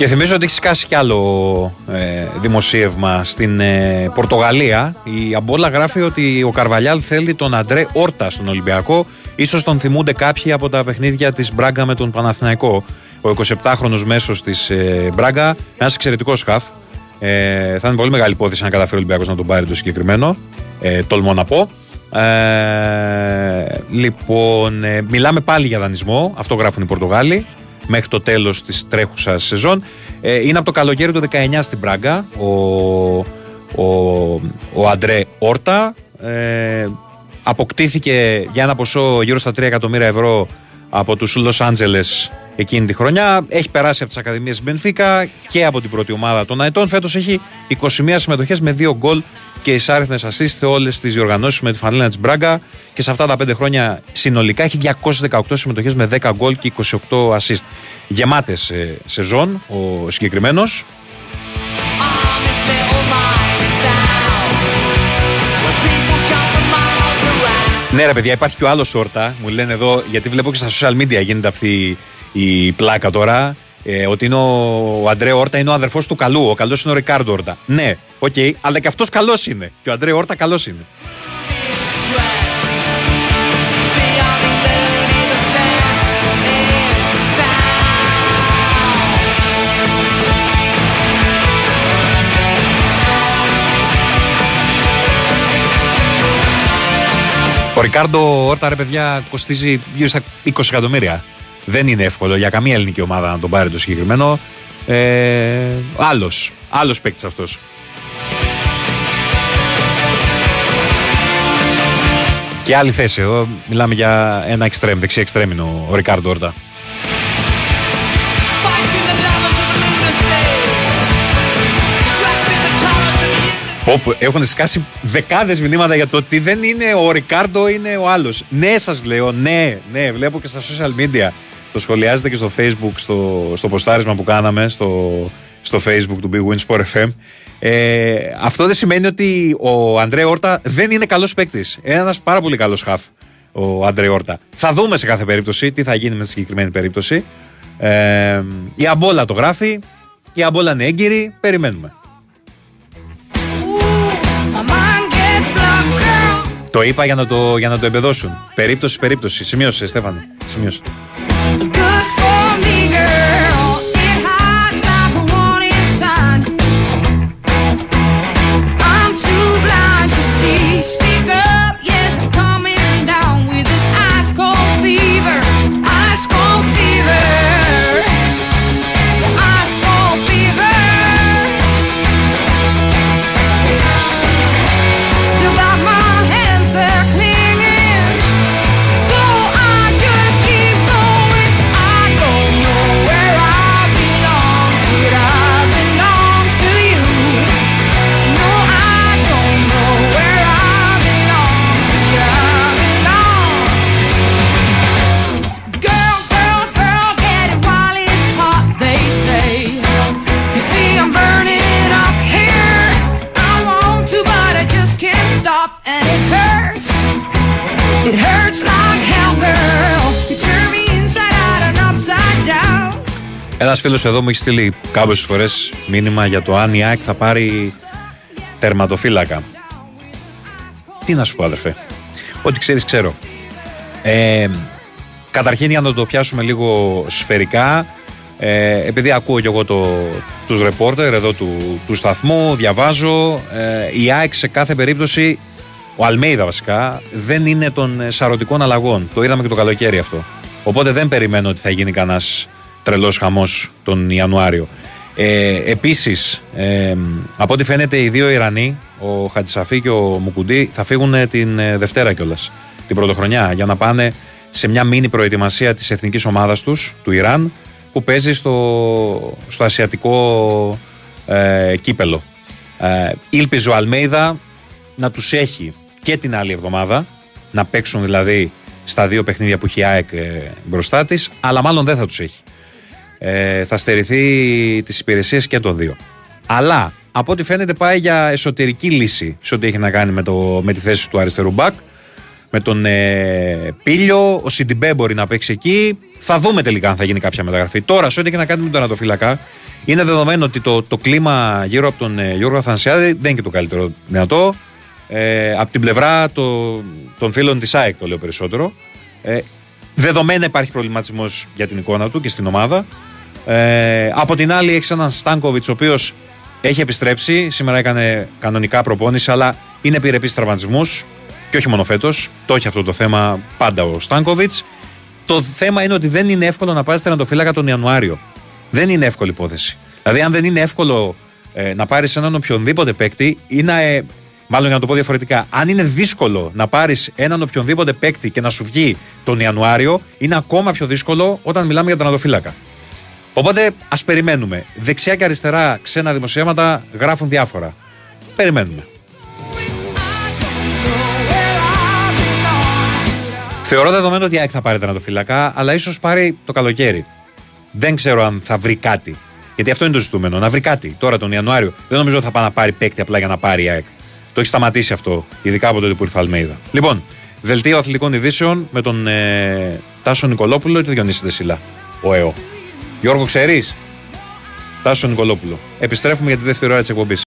Και θυμίζω ότι έχεις σκάσει κι άλλο ε, δημοσίευμα στην ε, Πορτογαλία. Η Αμπόλα γράφει ότι ο Καρβαλιάλ θέλει τον Αντρέ Όρτα στον Ολυμπιακό. σω τον θυμούνται κάποιοι από τα παιχνίδια της Μπράγκα με τον Παναθηναϊκό. Ο 27χρονο μέσος της ε, Μπράγκα, ένας εξαιρετικός σκαφ. Ε, θα είναι πολύ μεγάλη υπόθεση αν καταφέρει ο Ολυμπιακός να τον πάρει το συγκεκριμένο. Ε, τολμώ να πω. Ε, λοιπόν, ε, μιλάμε πάλι για δανεισμό. Αυτό γράφουν οι Πορτογάλοι μέχρι το τέλος της τρέχουσας σεζόν. Ε, είναι από το καλοκαίρι του 19 στην Πράγκα ο, ο, ο Αντρέ Όρτα. Ε, αποκτήθηκε για ένα ποσό γύρω στα 3 εκατομμύρια ευρώ από τους Λος Άντζελες εκείνη τη χρονιά. Έχει περάσει από τις Ακαδημίες Μπενφίκα και από την πρώτη ομάδα των Αετών. Φέτος έχει 21 συμμετοχές με 2 γκολ και εισάριθμε assist σε όλες τις διοργανώσεις με τη φανέλα τη Μπράγκα. Και σε αυτά τα 5 χρόνια συνολικά έχει 218 συμμετοχές με 10 γκολ και 28 assist. Γεμάτες σεζόν ο συγκεκριμένος. Ναι, ρε παιδιά, υπάρχει και ο άλλος όρτα. Μου λένε εδώ, γιατί βλέπω και στα social media γίνεται αυτή η πλάκα τώρα. Ε, ότι είναι ο, ο Αντρέ Όρτα είναι ο αδερφός του καλού. Ο καλός είναι ο Ρικάρντο Όρτα. Ναι, OK, okay, αλλά και αυτός καλός είναι. Και ο Αντρέ Όρτα καλός είναι. Ο Ρικάρντο Όρτα, ρε παιδιά, κοστίζει γύρω στα 20 εκατομμύρια. Δεν είναι εύκολο για καμία ελληνική ομάδα να τον πάρει το συγκεκριμένο. Ε, άλλος, άλλος παίκτης αυτός. Και άλλη θέση, εδώ μιλάμε για ένα εξτρέμ, δεξί εξτρέμ είναι ο Ρικάρντο Όρτα. Όπου έχουν σκάσει δεκάδες μηνύματα για το ότι δεν είναι ο Ρικάρντο, είναι ο άλλος. Ναι, σας λέω, ναι, ναι, βλέπω και στα social media. Το σχολιάζετε και στο facebook, στο, στο ποστάρισμα που κάναμε, στο, στο facebook του Big Win Sport FM. Ε, αυτό δεν σημαίνει ότι ο Αντρέ Όρτα δεν είναι καλός παίκτης. Ένας πάρα πολύ καλός χαφ ο Αντρέ Όρτα. Θα δούμε σε κάθε περίπτωση τι θα γίνει με τη συγκεκριμένη περίπτωση. Ε, η Αμπόλα το γράφει. Η Αμπόλα είναι έγκυρη. Περιμένουμε. Το είπα για να το, για να το εμπεδώσουν. Περίπτωση, περίπτωση. Σημείωσε, Στέφανε. Σημείωσε. Ένας φίλος εδώ μου έχει στείλει κάποιες φορές μήνυμα για το αν η ΑΕΚ θα πάρει τερματοφύλακα. Τι να σου πω, αδερφέ. Ό,τι ξέρεις, ξέρω. Ε, καταρχήν, για να το πιάσουμε λίγο σφαιρικά, ε, επειδή ακούω κι εγώ το, τους ρεπόρτερ εδώ του, του σταθμού, διαβάζω, ε, η ΑΕΚ σε κάθε περίπτωση, ο Αλμέιδα βασικά, δεν είναι των σαρωτικών αλλαγών. Το είδαμε και το καλοκαίρι αυτό. Οπότε δεν περιμένω ότι θα γίνει κανένα τρελός χαμός τον Ιανουάριο. Ε, επίσης, ε, από ό,τι φαίνεται οι δύο Ιρανοί, ο Χατζησαφή και ο Μουκουντή, θα φύγουν την ε, Δευτέρα κιόλας, την πρωτοχρονιά, για να πάνε σε μια μίνι προετοιμασία της εθνικής ομάδας τους, του Ιράν, που παίζει στο, στο ασιατικό ε, κύπελο. Ε, ήλπιζε ο Αλμέιδα να τους έχει και την άλλη εβδομάδα, να παίξουν δηλαδή στα δύο παιχνίδια που έχει η ΑΕΚ ε, μπροστά της, αλλά μάλλον δεν θα τους έχει ε, θα στερηθεί τις υπηρεσίες και το δύο. Αλλά από ό,τι φαίνεται πάει για εσωτερική λύση σε ό,τι έχει να κάνει με, το, με τη θέση του αριστερού μπακ. Με τον ε, Πίλιο, ο Σιντιμπέ μπορεί να παίξει εκεί. Θα δούμε τελικά αν θα γίνει κάποια μεταγραφή. Τώρα, σε ό,τι έχει να κάνει με τον Ανατοφύλακα, είναι δεδομένο ότι το, το κλίμα γύρω από τον ε, Γιώργο Αθανσιάδη δεν είναι και το καλύτερο δυνατό. Ε, από την πλευρά το, των φίλων της ΑΕΚ, το λέω περισσότερο. Ε, δεδομένα υπάρχει προβληματισμός για την εικόνα του και στην ομάδα. Ε, από την άλλη, έχεις έναν Στάνκοβιτς, ο οποίος έχει επιστρέψει. Σήμερα έκανε κανονικά προπόνηση, αλλά είναι επιρρεπής τραυματισμούς. Και όχι μόνο φέτος. Το έχει αυτό το θέμα πάντα ο Στάνκοβιτς. Το θέμα είναι ότι δεν είναι εύκολο να πάρεις τερματοφύλακα τον Ιανουάριο. Δεν είναι εύκολη υπόθεση. Δηλαδή, αν δεν είναι εύκολο ε, να πάρεις έναν οποιονδήποτε παίκτη, είναι. Ε, μάλλον για να το πω διαφορετικά, αν είναι δύσκολο να πάρεις έναν οποιονδήποτε παίκτη και να σου βγει τον Ιανουάριο, είναι ακόμα πιο δύσκολο όταν μιλάμε για τερματοφύλακα. Οπότε ας περιμένουμε. Δεξιά και αριστερά ξένα δημοσιεύματα γράφουν διάφορα. Περιμένουμε. Θεωρώ δεδομένο ότι η ΑΕΚ θα πάρει τερματοφύλακα, αλλά ίσως πάρει το καλοκαίρι. Δεν ξέρω αν θα βρει κάτι. Γιατί αυτό είναι το ζητούμενο, να βρει κάτι τώρα τον Ιανουάριο. Δεν νομίζω ότι θα πάει να πάρει παίκτη απλά για να πάρει η ΑΕΚ. Το έχει σταματήσει αυτό, ειδικά από τότε που ήρθε Αλμέιδα. Λοιπόν, δελτίο αθλητικών ειδήσεων με τον ε, Τάσο Νικολόπουλο και τον Διονύση Δεσίλα. Ο ΕΟ. Γιώργο, ξέρεις; Τάσο Νικολόπουλο. Επιστρέφουμε για τη δεύτερη ώρα της εκπομπής.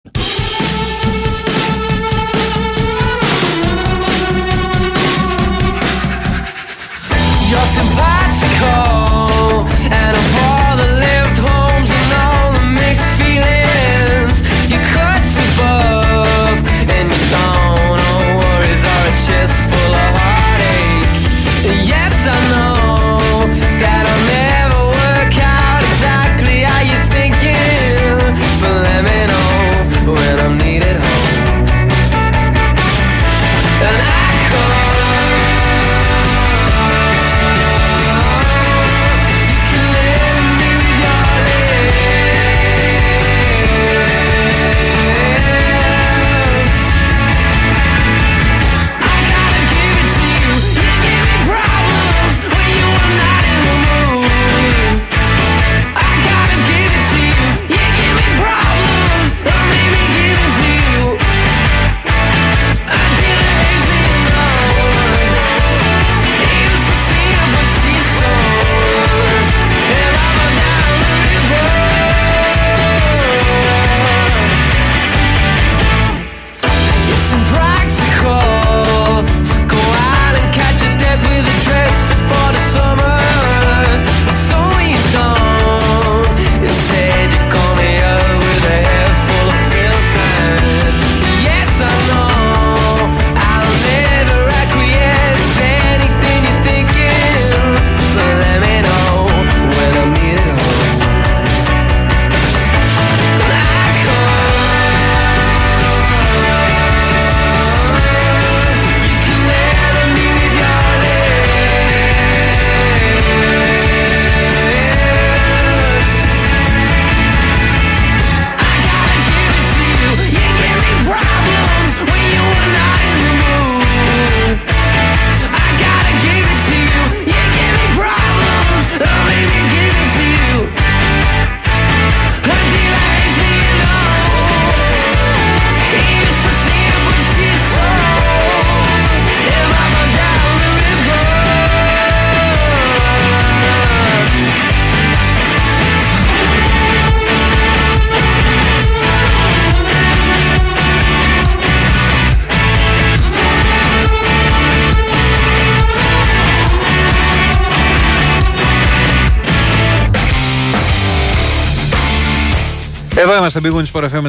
Είμαστε Big Wings Sport FM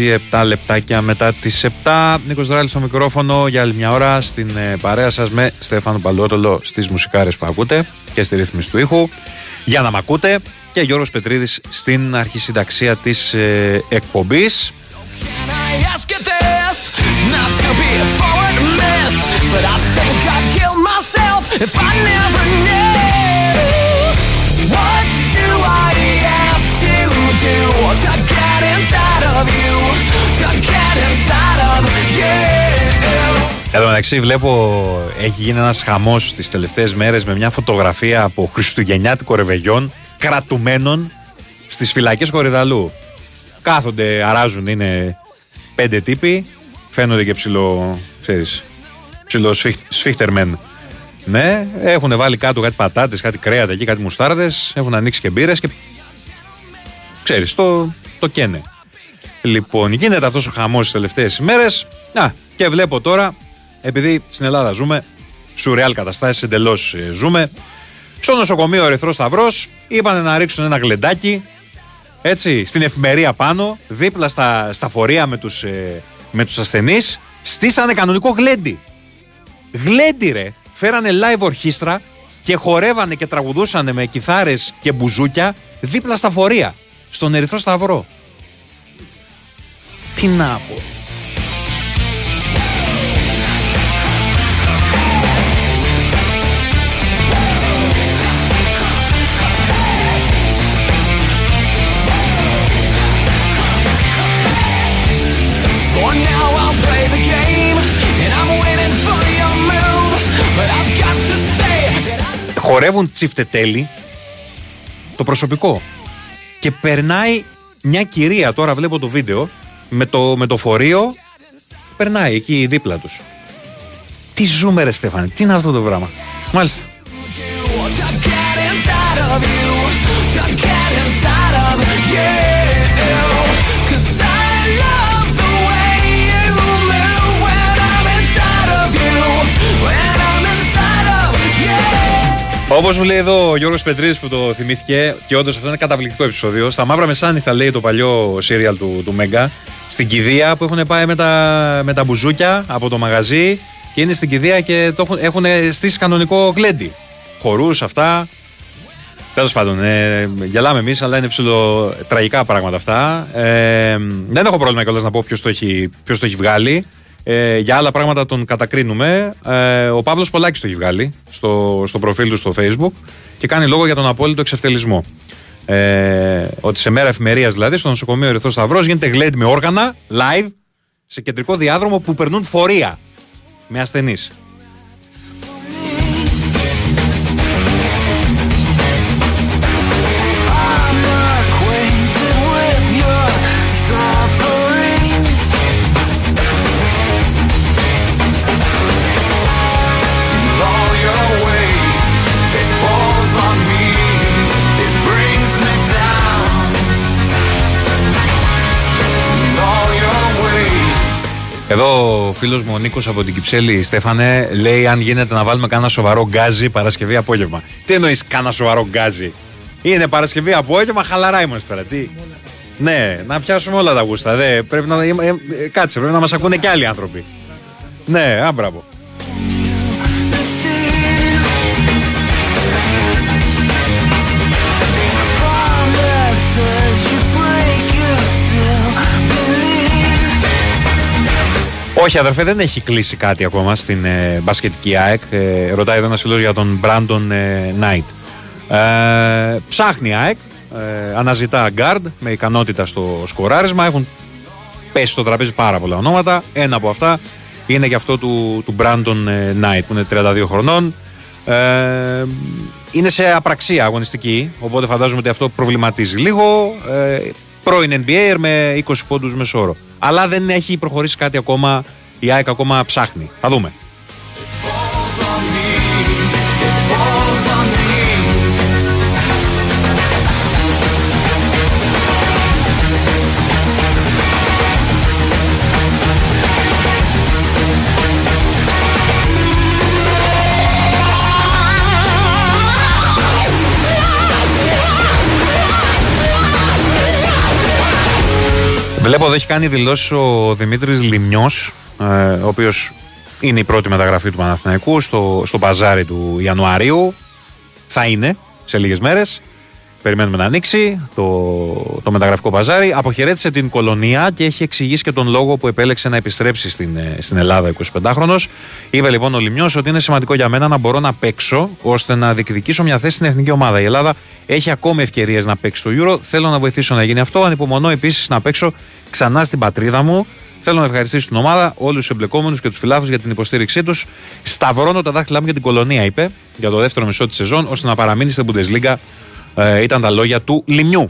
94,6 7 λεπτάκια μετά τις 7 Νίκος Δράλης στο μικρόφωνο για άλλη μια ώρα στην ε, παρέα σας με Στέφανο Παλότολο στις μουσικάρες που ακούτε και στη ρύθμιση του ήχου για να μ' ακούτε και Γιώργος Πετρίδης στην αρχισυνταξία της ε, εκπομπής Εδώ μεταξύ βλέπω έχει γίνει ένας χαμός τις τελευταίες μέρες με μια φωτογραφία από χριστουγεννιάτικο ρεβεγιόν κρατουμένων στις φυλακές Κορυδαλού. Κάθονται, αράζουν, είναι πέντε τύποι, φαίνονται και ψηλό, ξέρεις, ψηλό σφίχτερμεν. Ναι, έχουν βάλει κάτω κάτι πατάτες, κάτι κρέατα εκεί, κάτι μουστάρδες, έχουν ανοίξει και μπύρες και ξέρεις, το, το καίνε. Λοιπόν, γίνεται αυτός ο χαμός τις τελευταίες ημέρες. Α, και βλέπω τώρα, επειδή στην Ελλάδα ζούμε, σουρεάλ καταστάσεις εντελώς ε, ζούμε, στο νοσοκομείο Ερυθρός Σταυρός είπαν να ρίξουν ένα γλεντάκι έτσι, στην εφημερία πάνω, δίπλα στα, στα φορεία με τους, ε, με τους ασθενείς, στήσανε κανονικό γλέντι. Γλέντι ρε, φέρανε live ορχήστρα και χορεύανε και τραγουδούσανε με κιθάρες και μπουζούκια δίπλα στα φορεία, στον Ερυθρό Σταυρό. Τι να πω. Χορεύουν τσιφτετέλη το προσωπικό και περνάει μια κυρία, τώρα βλέπω το βίντεο, με το, με το φορείο περνάει εκεί δίπλα τους. Τι ζούμε ρε Στέφανε, τι είναι αυτό το πράγμα. Μάλιστα. Όπως μου λέει εδώ ο Γιώργος Πετρίδης που το θυμήθηκε, και όντως αυτό είναι καταπληκτικό επεισόδιο. Στα μαύρα μεσάνυχτα λέει το παλιό σύριαλ του, του Μέγκα. Στην κηδεία που έχουν πάει με τα, με τα μπουζούκια από το μαγαζί και είναι στην κηδεία και το έχουν, έχουν στήσει κανονικό γλέντι. Χορούς, αυτά. Τέλος πάντων, ε, γελάμε εμείς, αλλά είναι ψηλό τραγικά πράγματα αυτά. Ε, δεν έχω πρόβλημα κιόλας να πω ποιος το, το έχει βγάλει. Ε, για άλλα πράγματα τον κατακρίνουμε. Ε, ο Παύλος Πολάκης το έχει βγάλει στο, στο προφίλ του στο Facebook και κάνει λόγο για τον απόλυτο εξευτελισμό. Ε, ότι σε μέρα εφημερίας δηλαδή στο νοσοκομείο Ερυθρό Σταυρός γίνεται γλέντι με όργανα live σε κεντρικό διάδρομο που περνούν φορεία με ασθενείς. Εδώ ο φίλος μου ο Νίκος από την Κυψέλη, Στέφανε, λέει αν γίνεται να βάλουμε κάνα σοβαρό γκάζι Παρασκευή απόγευμα. Τι εννοείς κάνα σοβαρό γκάζι; Είναι Παρασκευή απόγευμα, χαλαρά είμαστε τώρα. Τι; Ναι, να πιάσουμε όλα τα γούστα. Δε, πρέπει να, ε, ε, κάτσε, πρέπει να μας ακούνε και άλλοι άνθρωποι. Ναι, άμπραβο. Όχι, αδερφέ, δεν έχει κλείσει κάτι ακόμα στην ε, μπασκετική ΑΕΚ. Ε, ρωτάει εδώ ένας φίλος για τον Μπράντον ε, Νάιτ. Ε, ψάχνει η ΑΕΚ, ε, αναζητά γκάρντ με ικανότητα στο σκοράρισμα. Έχουν πέσει στο τραπέζι πάρα πολλά ονόματα. Ένα από αυτά είναι και αυτό του, του Brandon Knight που είναι 32 χρονών. Ε, είναι σε απραξία αγωνιστική, οπότε φαντάζομαι ότι αυτό προβληματίζει λίγο. Ε, πρώην NBA με 20 πόντους μεσόρο. Αλλά δεν έχει προχωρήσει κάτι ακόμα. Η ΑΕΚ ακόμα ψάχνει. Θα δούμε. Βλέπω εδώ έχει κάνει δηλώσεις ο Δημήτρης Λιμιό, ε, ο οποίος είναι η πρώτη μεταγραφή του Παναθηναϊκού στο, στο παζάρι του Ιανουαρίου. Θα είναι σε λίγες μέρες. Περιμένουμε να ανοίξει το, το μεταγραφικό παζάρι. Αποχαιρέτησε την κολονία και έχει εξηγήσει και τον λόγο που επέλεξε να επιστρέψει στην, ε, στην Ελλάδα 25χρονο. Είπε λοιπόν ο Λιμιός ότι είναι σημαντικό για μένα να μπορώ να παίξω ώστε να διεκδικήσω μια θέση στην εθνική ομάδα. Η Ελλάδα έχει ακόμη ευκαιρίες να παίξει το Euro. Θέλω να βοηθήσω να γίνει αυτό. Ανυπομονώ επίσης να παίξω ξανά στην πατρίδα μου. Θέλω να ευχαριστήσω την ομάδα, όλους τους εμπλεκόμενους και τους φιλάθου για την υποστήριξή τους. Σταυρώνω τα δάχτυλά μου για την κολονία, είπε, για το δεύτερο μισό της σεζόν, ώστε να παραμείνει στην Bundesliga ε, ήταν τα λόγια του Λιμιού.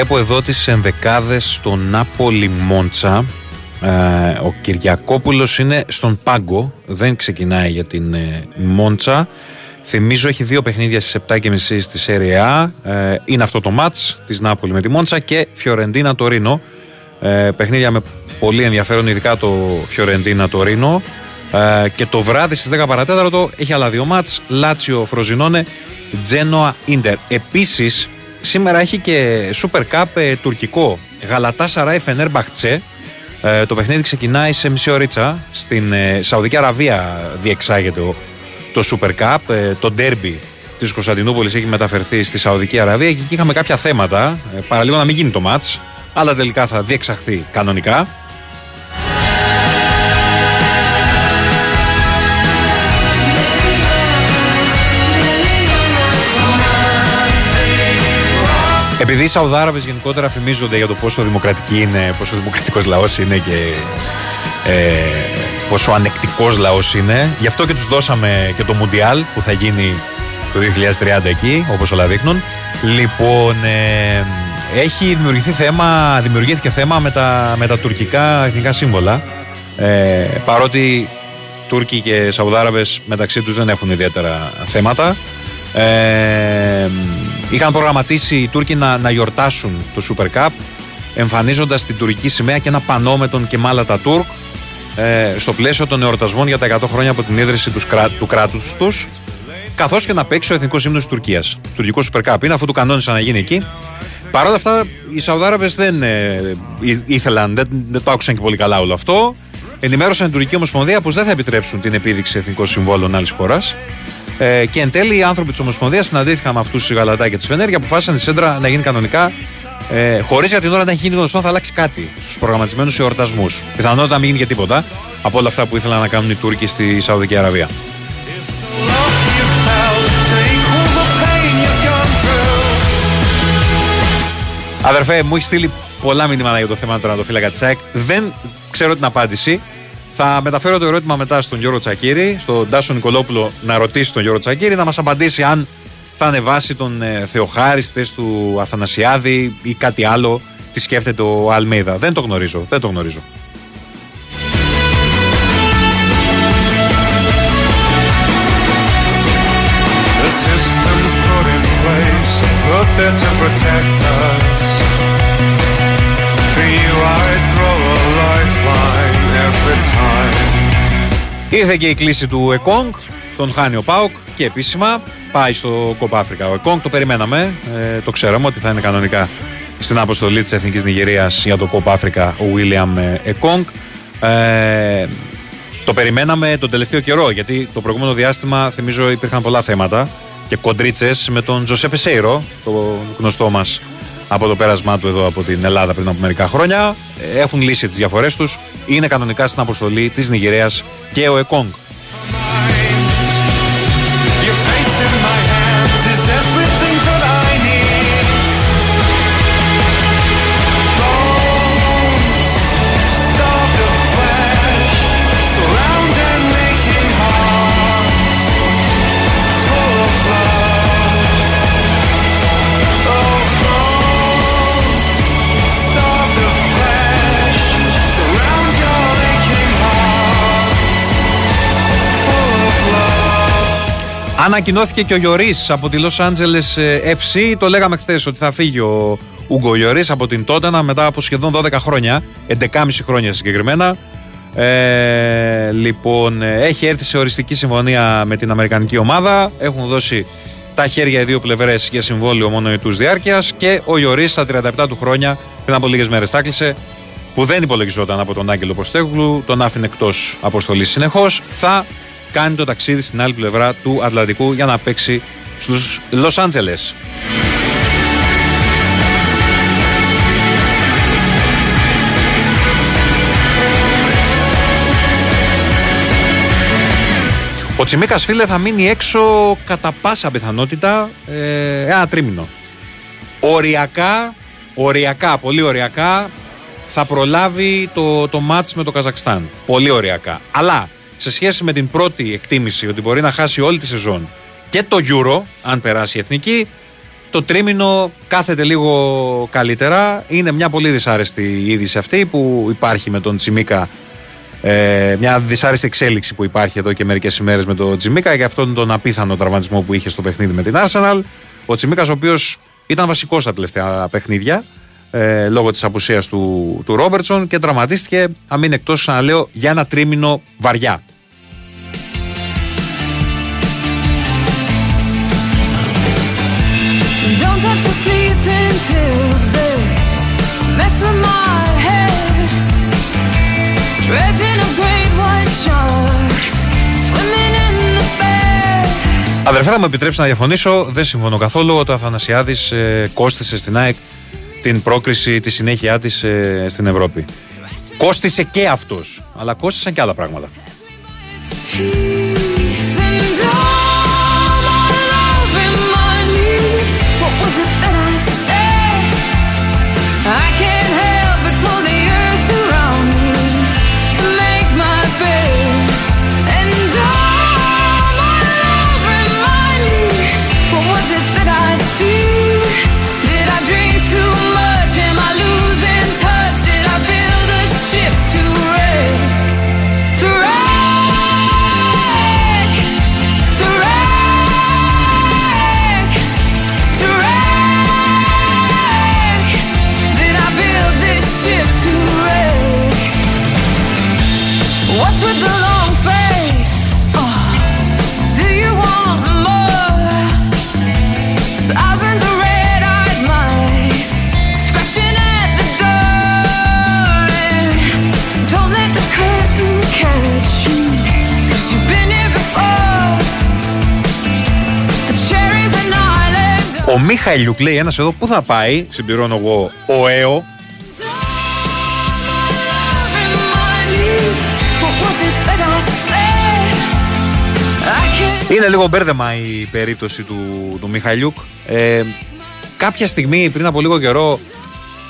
Βλέπω εδώ τις ενδεκάδες στο Νάπολι Μόντσα. Ε, ο Κυριακόπουλος είναι στον πάγκο, δεν ξεκινάει για την ε, Μόντσα. Θυμίζω έχει δύο παιχνίδια στις 7.30 στη Σέρια ε, είναι αυτό το μάτς της Νάπολη με τη Μόντσα και Φιωρεντίνα Τωρίνο. Ε, παιχνίδια με πολύ ενδιαφέρον, ειδικά το Φιωρεντίνα Τωρίνο. Ε, και το βράδυ στις 10 παρατέταρτο έχει άλλα δύο μάτς, Λάτσιο Φροζινόνε Τζένοα Ίντερ. Επίσης, σήμερα έχει και Super Cup ε, τουρκικό. Γαλατά Σαράι Φενέρ Μπαχτσέ. Ε, το παιχνίδι ξεκινάει σε μισή ωρίτσα. Στην ε, Σαουδική Αραβία διεξάγεται το Super Cup. Ε, το ντέρμπι της Κωνσταντινούπολης έχει μεταφερθεί στη Σαουδική Αραβία και εκεί είχαμε κάποια θέματα. Ε, παραλίγο να μην γίνει το match, αλλά τελικά θα διεξαχθεί κανονικά. Επειδή οι Σαουδάραβες γενικότερα φημίζονται για το πόσο δημοκρατική είναι, πόσο δημοκρατικός λαός είναι και ε, πόσο ανεκτικός λαός είναι, γι' αυτό και τους δώσαμε και το Μουντιάλ που θα γίνει το 2030 εκεί, όπως όλα δείχνουν. Λοιπόν, ε, έχει δημιουργηθεί θέμα, δημιουργήθηκε θέμα με τα, με τα τουρκικά εθνικά σύμβολα. Ε, παρότι Τούρκοι και Σαουδάραβες μεταξύ τους δεν έχουν ιδιαίτερα θέματα. Ε, είχαν προγραμματίσει οι Τούρκοι να, να γιορτάσουν το Super Cup εμφανίζοντας την τουρκική σημαία και ένα πανό με τον Κεμάλα Τουρκ ε, στο πλαίσιο των εορτασμών για τα 100 χρόνια από την ίδρυση τους, του κράτους τους καθώς και να παίξει ο εθνικός ύμνο της Τουρκίας. Τουρκικό Super Cup είναι, αφού του κανόνισαν να γίνει εκεί. Παρ' όλα αυτά, οι Σαουδάραβες δεν ε, ήθελαν, δεν, δεν το άκουσαν και πολύ καλά όλο αυτό. Ενημέρωσαν την Τουρκική Ομοσπονδία πως δεν θα επιτρέψουν την επίδειξη εθνικών συμβόλων άλλης χώρας. Ε, και εν τέλει οι άνθρωποι της Ομοσπονδίας συναντήθηκαν με αυτούς του Γαλατά και της Φενέρ και αποφάσισαν η Σέντρα να γίνει κανονικά. Ε, Χωρίς για την ώρα να έχει γίνει γνωστό, θα αλλάξει κάτι στους προγραμματισμένους εορτασμούς. Πιθανότατα να μην γίνει και τίποτα από όλα αυτά που ήθελαν να κάνουν οι Τούρκοι στη Σαουδική Αραβία. Αδερφέ, μου έχεις στείλει πολλά μηνύματα για το θέμα του τερματοφύλακα της ΑΕΚ. Δεν ξέρω την απάντηση. Θα μεταφέρω το ερώτημα μετά στον Γιώργο Τσακύρη, στον Τάσο Νικολόπουλο να ρωτήσει τον Γιώργο Τσακύρη, να μας απαντήσει αν θα ανεβάσει τον ε, Θεοχάριστες του Αθανασιάδη ή κάτι άλλο. Τι σκέφτεται ο Αλμίδα. Δεν το γνωρίζω. Δεν το γνωρίζω. Ήρθε και η κλίση του Εκόνγκ, τον χάνει ο Πάουκ και επίσημα πάει στο Κοπάφρικα. Ο Εκόνγκ το περιμέναμε, ε, το ξέραμε ότι θα είναι κανονικά στην αποστολή της Εθνικής Νιγηρίας για το Κοπάφρικα ο Βίλιαμ Εκόνγκ. Ε, το περιμέναμε τον τελευταίο καιρό γιατί το προηγούμενο διάστημα θυμίζω υπήρχαν πολλά θέματα και κοντρίτσες με τον Τζοσέπε Σέιρο, το γνωστό μας από το πέρασμά του εδώ από την Ελλάδα πριν από μερικά χρόνια. Έχουν λύσει τις διαφορές τους. Είναι κανονικά στην αποστολή της Νιγηρία και ο Εκόνγκ. Ανακοινώθηκε και ο Γιωρή από τη Los Angeles ε, FC. Το λέγαμε χθες ότι θα φύγει ο Ούγκο Γιωρή από την Τότανα μετά από σχεδόν 12 χρόνια, 11,5 χρόνια συγκεκριμένα. Ε, λοιπόν, ε, έχει έρθει σε οριστική συμφωνία με την Αμερικανική ομάδα. Έχουν δώσει τα χέρια οι δύο πλευρές για συμβόλαιο μόνο ετούς διάρκειας και ο Ιωρή στα 37 του χρόνια, πριν από λίγες μέρες, τάκλησε που δεν υπολογιζόταν από τον Άγγελο Ποστέγλου, τον άφηνε εκτός αποστολής συνεχώς. Θα κάνει το ταξίδι στην άλλη πλευρά του Ατλαντικού για να παίξει στους Λος Άντζελες. Ο Τσιμίκας, φίλε, θα μείνει έξω κατά πάσα πιθανότητα ε, ένα τρίμηνο. Οριακά, οριακά, πολύ οριακά θα προλάβει το, το μάτς με το Καζακστάν. Πολύ οριακά. Αλλά σε σχέση με την πρώτη εκτίμηση ότι μπορεί να χάσει όλη τη σεζόν και το Euro, αν περάσει η εθνική, το τρίμηνο κάθεται λίγο καλύτερα. Είναι μια πολύ δυσάρεστη είδηση αυτή που υπάρχει με τον Τσιμίκα. Ε, μια δυσάρεστη εξέλιξη που υπάρχει εδώ και μερικές ημέρες με τον Τσιμίκα για αυτόν τον απίθανο τραυματισμό που είχε στο παιχνίδι με την Arsenal. Ο Τσιμίκα, ο οποίος ήταν βασικός στα τελευταία παιχνίδια ε, λόγω της απουσίας του, του Ρόμπερτσον και τραυματίστηκε, θα μείνει εκτός, ξαναλέω, για ένα τρίμηνο βαριά. Αδερφέ, θα μου επιτρέψεις να διαφωνήσω. Δεν συμφωνώ καθόλου. Ότι ο Αθανασιάδης ε, κόστησε στην ΑΕΚ την πρόκριση, τη συνέχεια της ε, στην Ευρώπη. Κόστησε και αυτός, αλλά κόστησαν και άλλα πράγματα. Μιχαηλιούκ λέει ένας εδώ που θα πάει, συμπληρώνω εγώ, ο ΕΟ. Είναι λίγο μπέρδεμα η περίπτωση του, του Μιχαλιούκ. Ε, κάποια στιγμή πριν από λίγο καιρό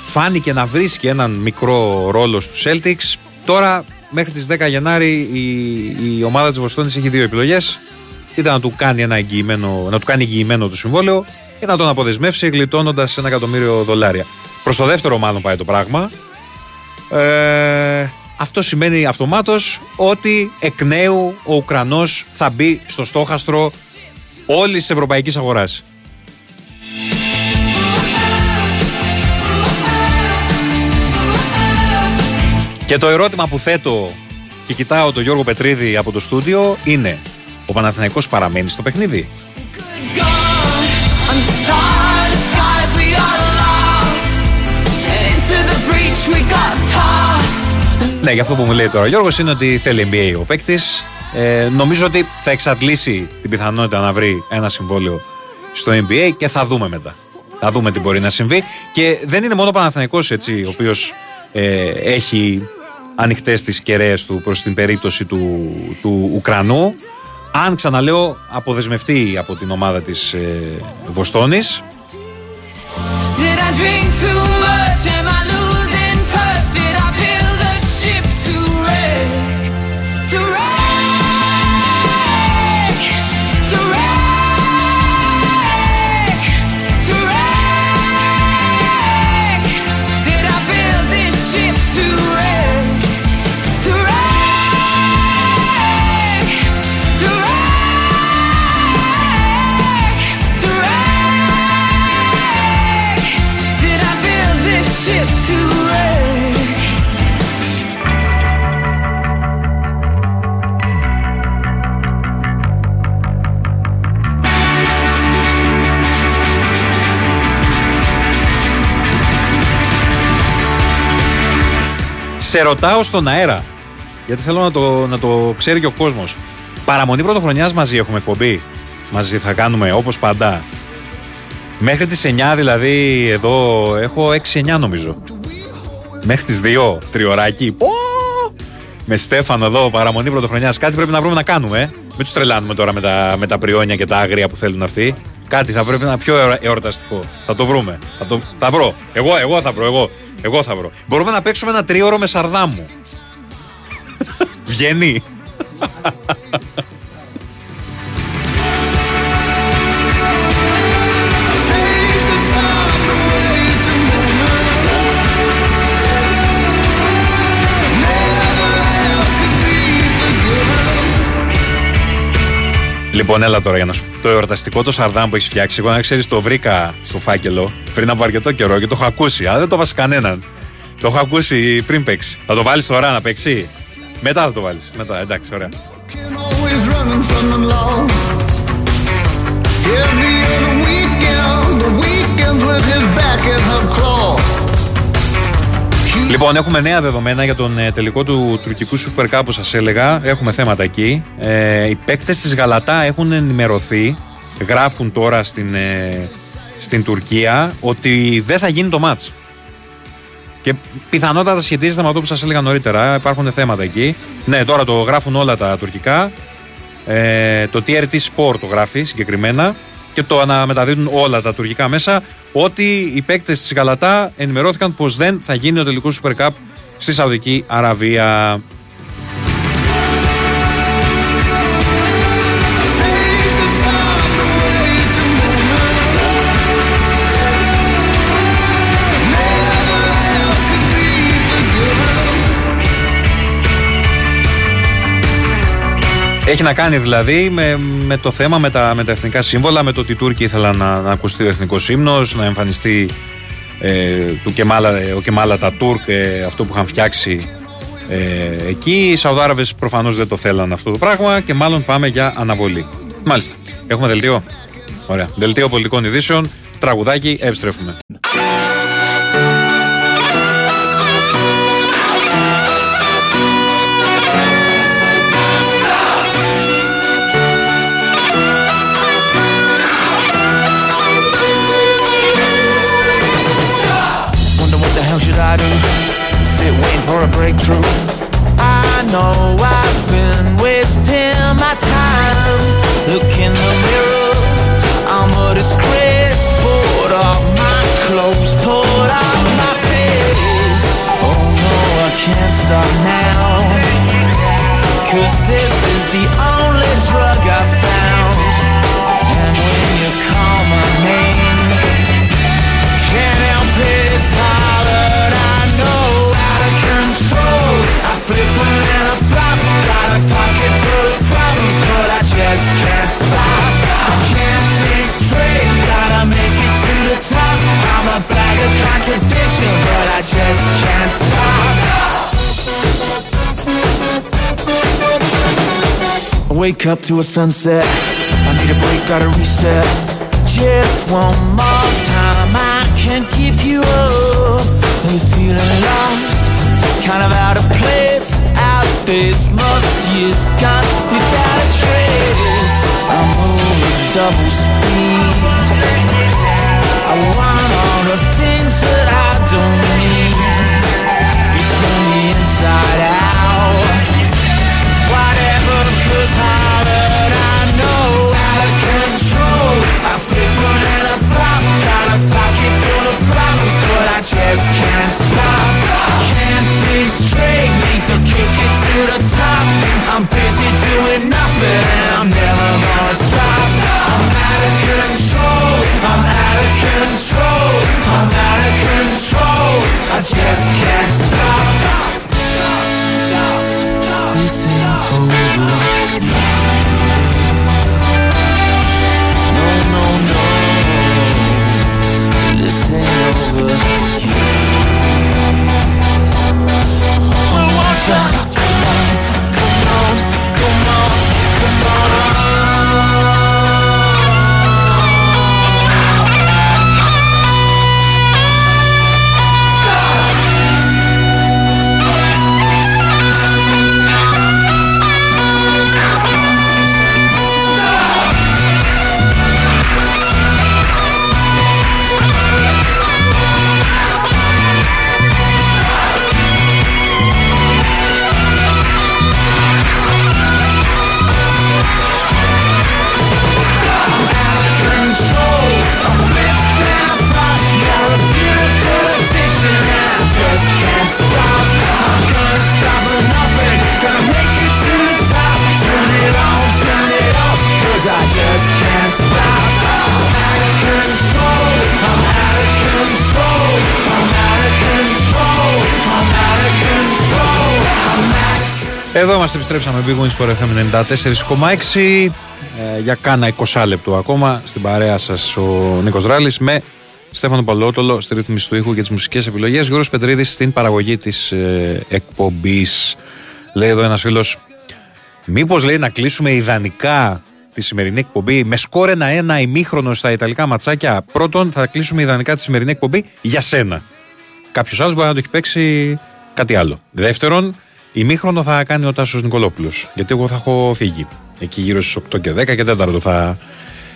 φάνηκε να βρίσκει έναν μικρό ρόλο στους Celtics. Τώρα μέχρι τις 10 Γενάρη η, η ομάδα της Βοστόνης έχει δύο επιλογές. Είτε να του κάνει, ένα εγγυημένο, να του κάνει εγγυημένο το συμβόλαιο ή να τον αποδεσμεύσει γλιτώνοντας ένα εκατομμύριο δολάρια. Προς το δεύτερο μάλλον πάει το πράγμα. Ε, αυτό σημαίνει αυτομάτως ότι εκ νέου ο Ουκρανός θα μπει στο στόχαστρο όλης της ευρωπαϊκής αγοράς. Και το ερώτημα που θέτω και κοιτάω τον Γιώργο Πετρίδη από το στούντιο είναι ο Παναθηναϊκός παραμένει στο παιχνίδι; Ναι, για αυτό που μου λέει τώρα ο Γιώργος είναι ότι θέλει NBA ο παίκτης. Ε, νομίζω ότι θα εξαντλήσει την πιθανότητα να βρει ένα συμβόλαιο στο NBA και θα δούμε μετά. Θα δούμε τι μπορεί να συμβεί. Και δεν είναι μόνο ο Παναθηναϊκός έτσι, ο οποίος ε, έχει ανοιχτές τις κεραίες του προς την περίπτωση του, του Ουκρανού. Αν ξαναλέω, αποδεσμευτεί από την ομάδα της ε, Βοστόνης Σε ρωτάω στον αέρα. Γιατί θέλω να το, να το ξέρει και ο κόσμος. Παραμονή πρωτοχρονιάς μαζί έχουμε εκπομπή. Μαζί θα κάνουμε όπως πάντα. Μέχρι τις 9 δηλαδή εδώ έχω 6-9 νομίζω. Μέχρι τις 2 τριωράκι. Με Στέφανο εδώ παραμονή πρωτοχρονιάς. Κάτι πρέπει να βρούμε να κάνουμε. Ε. Μην τους τρελάνουμε τώρα με τα, με τα πριόνια και τα άγρια που θέλουν αυτοί. Κάτι θα πρέπει να είναι πιο εορταστικό. Θα το βρούμε. Θα, το, θα βρω. Εγώ, εγώ θα βρω. Εγώ. Εγώ θα βρω. Μπορούμε να παίξουμε ένα τρίωρο με σαρδάμου. *laughs* Βγαίνει. Λοιπόν, έλα τώρα για να σου Το εορταστικό το σαρδάμ που έχεις φτιάξει, εγώ να ξέρεις, το βρήκα στο φάκελο πριν από αρκετό καιρό και το έχω ακούσει. Αλλά δεν το βάζεις κανέναν. Το έχω ακούσει πριν παίξει. Θα το βάλεις τώρα να παίξει; Μετά θα το βάλεις. Μετά, εντάξει, ωραία. Λοιπόν, έχουμε νέα δεδομένα για τον ε, τελικό του τουρκικού Super Cup που σας έλεγα. Έχουμε θέματα εκεί. Ε, οι παίκτες της Γαλατά έχουν ενημερωθεί, γράφουν τώρα στην, ε, στην Τουρκία, ότι δεν θα γίνει το μάτς. Και πιθανότατα σχετίζεται με αυτό που σας έλεγα νωρίτερα. Υπάρχουν θέματα εκεί. Ναι, τώρα το γράφουν όλα τα τουρκικά. Ε, το TRT Sport το γράφει συγκεκριμένα και το αναμεταδίδουν όλα τα τουρκικά μέσα ότι οι παίκτες της Γαλατά ενημερώθηκαν πως δεν θα γίνει ο τελικός Super Cup στη Σαουδική Αραβία. Έχει να κάνει δηλαδή με, με το θέμα με τα, με τα εθνικά σύμβολα, με το ότι οι Τούρκοι ήθελαν να, να ακουστεί ο εθνικός ύμνος, να εμφανιστεί ε, του Κεμάλα, ο Κεμάλα τα Τούρκ, ε, αυτό που είχαν φτιάξει ε, εκεί. Οι Σαουδάραβες προφανώς δεν το θέλαν αυτό το πράγμα και μάλλον πάμε για αναβολή. Μάλιστα. Έχουμε δελτίο; Ωραία. Δελτίο πολιτικών ειδήσεων. Τραγουδάκι, επιστρέφουμε. a breakthrough. I know I've been wasting my time. Look in the mirror, I'm a disgrace. Pulled off my clothes, pulled off my face. Oh no, I can't stop now. Wake up to a sunset. I need a break, gotta reset. Just one more time, I can't give you up. Are you feeling lost? Kind of out of place, out of this month years gone without a trace. I'm moving double speed. I want all the things that I don't need. You turn me inside I just can't stop losing over. No, no, no, this ain't over. Είμαστε, επιστρέψαμε. Big Wings Sport FM 94,6 ε, για κάνα 20 λεπτό ακόμα στην παρέα σας ο Νίκος Ράλης με Στέφανο Παλότολο στη ρύθμιση του ήχου και τις μουσικές επιλογές. Γιώργος Πετρίδης στην παραγωγή της ε, εκπομπής. Λέει εδώ ένας φίλος, Μήπως λέει να κλείσουμε ιδανικά τη σημερινή εκπομπή με σκόρ ένα-ένα ημίχρονο στα Ιταλικά ματσάκια; Πρώτον, θα κλείσουμε ιδανικά τη σημερινή εκπομπή για σένα. Κάποιος άλλος μπορεί να το έχει παίξει κάτι άλλο. Δεύτερον, ημίχρονο θα κάνει ο Τάσος Νικολόπουλος. Γιατί εγώ θα έχω φύγει. Εκεί γύρω στις 8 και 10 και 4 θα,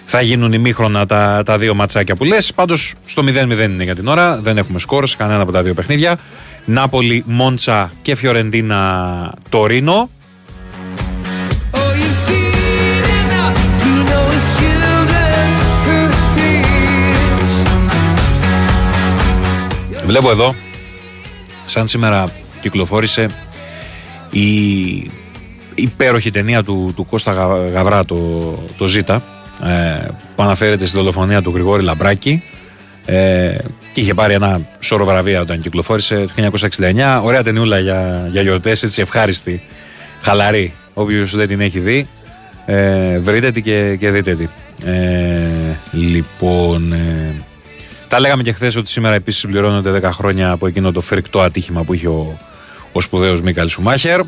θα γίνουν ημίχρονα τα, τα δύο ματσάκια που λες. Πάντως στο 0-0 είναι για την ώρα. Δεν έχουμε σκόρ σε κανένα από τα δύο παιχνίδια. Νάπολη, Μόντσα και Φιωρεντίνα Τωρίνο. Oh, you've seen enough to know it's children who teach. Βλέπω εδώ, σαν σήμερα κυκλοφόρησε η υπέροχη ταινία του, του Κώστα Γα- Γαβρά, το, το Ζήτα, ε, που αναφέρεται στη δολοφονία του Γρηγόρη Λαμπράκη. Ε, και είχε πάρει ένα σώρο βραβεία όταν κυκλοφόρησε το 1969. Ωραία ταινιούλα για, για γιορτές, έτσι ευχάριστη, χαλαρή. Όποιος δεν την έχει δει, ε, βρείτε τη και, και δείτε τη. Ε, λοιπόν, ε, τα λέγαμε και χθες ότι σήμερα επίσης συμπληρώνονται 10 χρόνια από εκείνο το φρικτό ατύχημα που είχε ο, ο σπουδαίος Μίκαλ Σουμάχερ.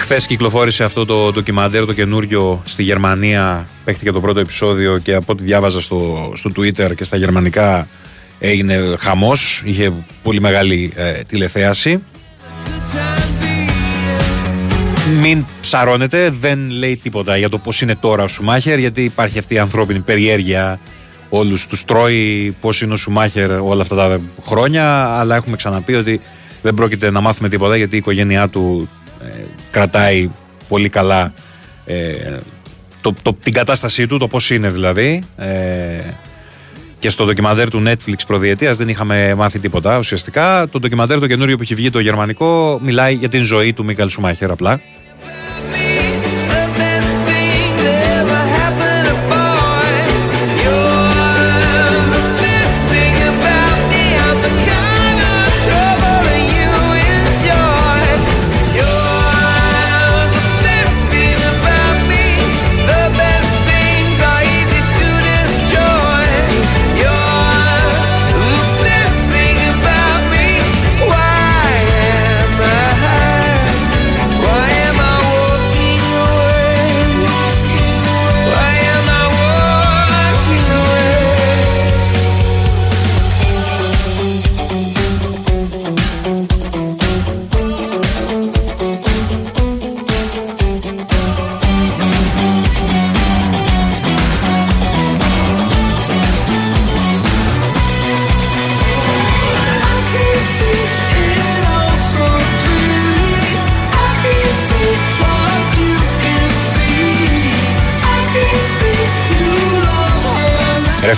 Χθες κυκλοφόρησε αυτό το ντοκιμαντέρ το καινούριο στη Γερμανία. Παίχτηκε το πρώτο επεισόδιο και από ό,τι διάβαζα στο, στο Twitter και στα γερμανικά έγινε χαμός. Είχε πολύ μεγάλη ε, τηλεθέαση. Μην ψαρώνετε, δεν λέει τίποτα για το πώς είναι τώρα ο Σουμάχερ γιατί υπάρχει αυτή η ανθρώπινη περιέργεια όλους τους τρώει πώς είναι ο Σουμάχερ όλα αυτά τα χρόνια αλλά έχουμε ξαναπεί ότι δεν πρόκειται να μάθουμε τίποτα γιατί η οικογένειά του ε, κρατάει πολύ καλά ε, το, το, την κατάστασή του, το πώς είναι δηλαδή ε, και στο ντοκιμαντέρ του Netflix προδιετίας δεν είχαμε μάθει τίποτα ουσιαστικά. Το ντοκιμαντέρ το καινούριο που έχει βγει το γερμανικό μιλάει για την ζωή του Μίκαλ Σουμάχερ απλά.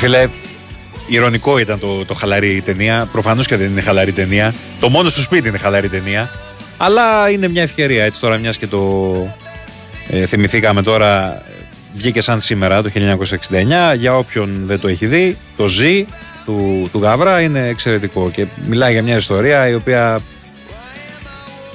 Φίλε, ηρωνικό ήταν το, το χαλαρή ταινία. Προφανώς και δεν είναι χαλαρή ταινία. Το μόνο στο σπίτι είναι χαλαρή ταινία. Αλλά είναι μια ευκαιρία έτσι τώρα, μιας και το ε, θυμηθήκαμε τώρα. Βγήκε σαν σήμερα το 1969. Για όποιον δεν το έχει δει, το ζει του, του Γαβρά είναι εξαιρετικό και μιλάει για μια ιστορία η οποία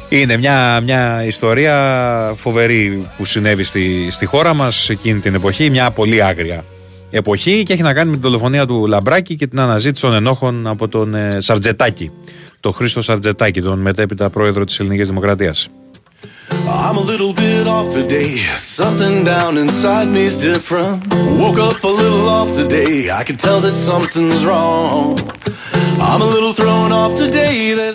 είναι μια, μια ιστορία φοβερή που συνέβη στη, στη χώρα μας εκείνη την εποχή, μια πολύ άγρια εποχή και έχει να κάνει με την δολοφονία του Λαμπράκη και την αναζήτηση των ενόχων από τον ε, Σαρτζετάκη, τον Χρήστο Σαρτζετάκη, τον μετέπειτα πρόεδρο της Ελληνικής Δημοκρατίας. I'm a little bit off today. Something down inside me's different. Woke up a little off today. I can tell that something's wrong. I'm a little thrown off today.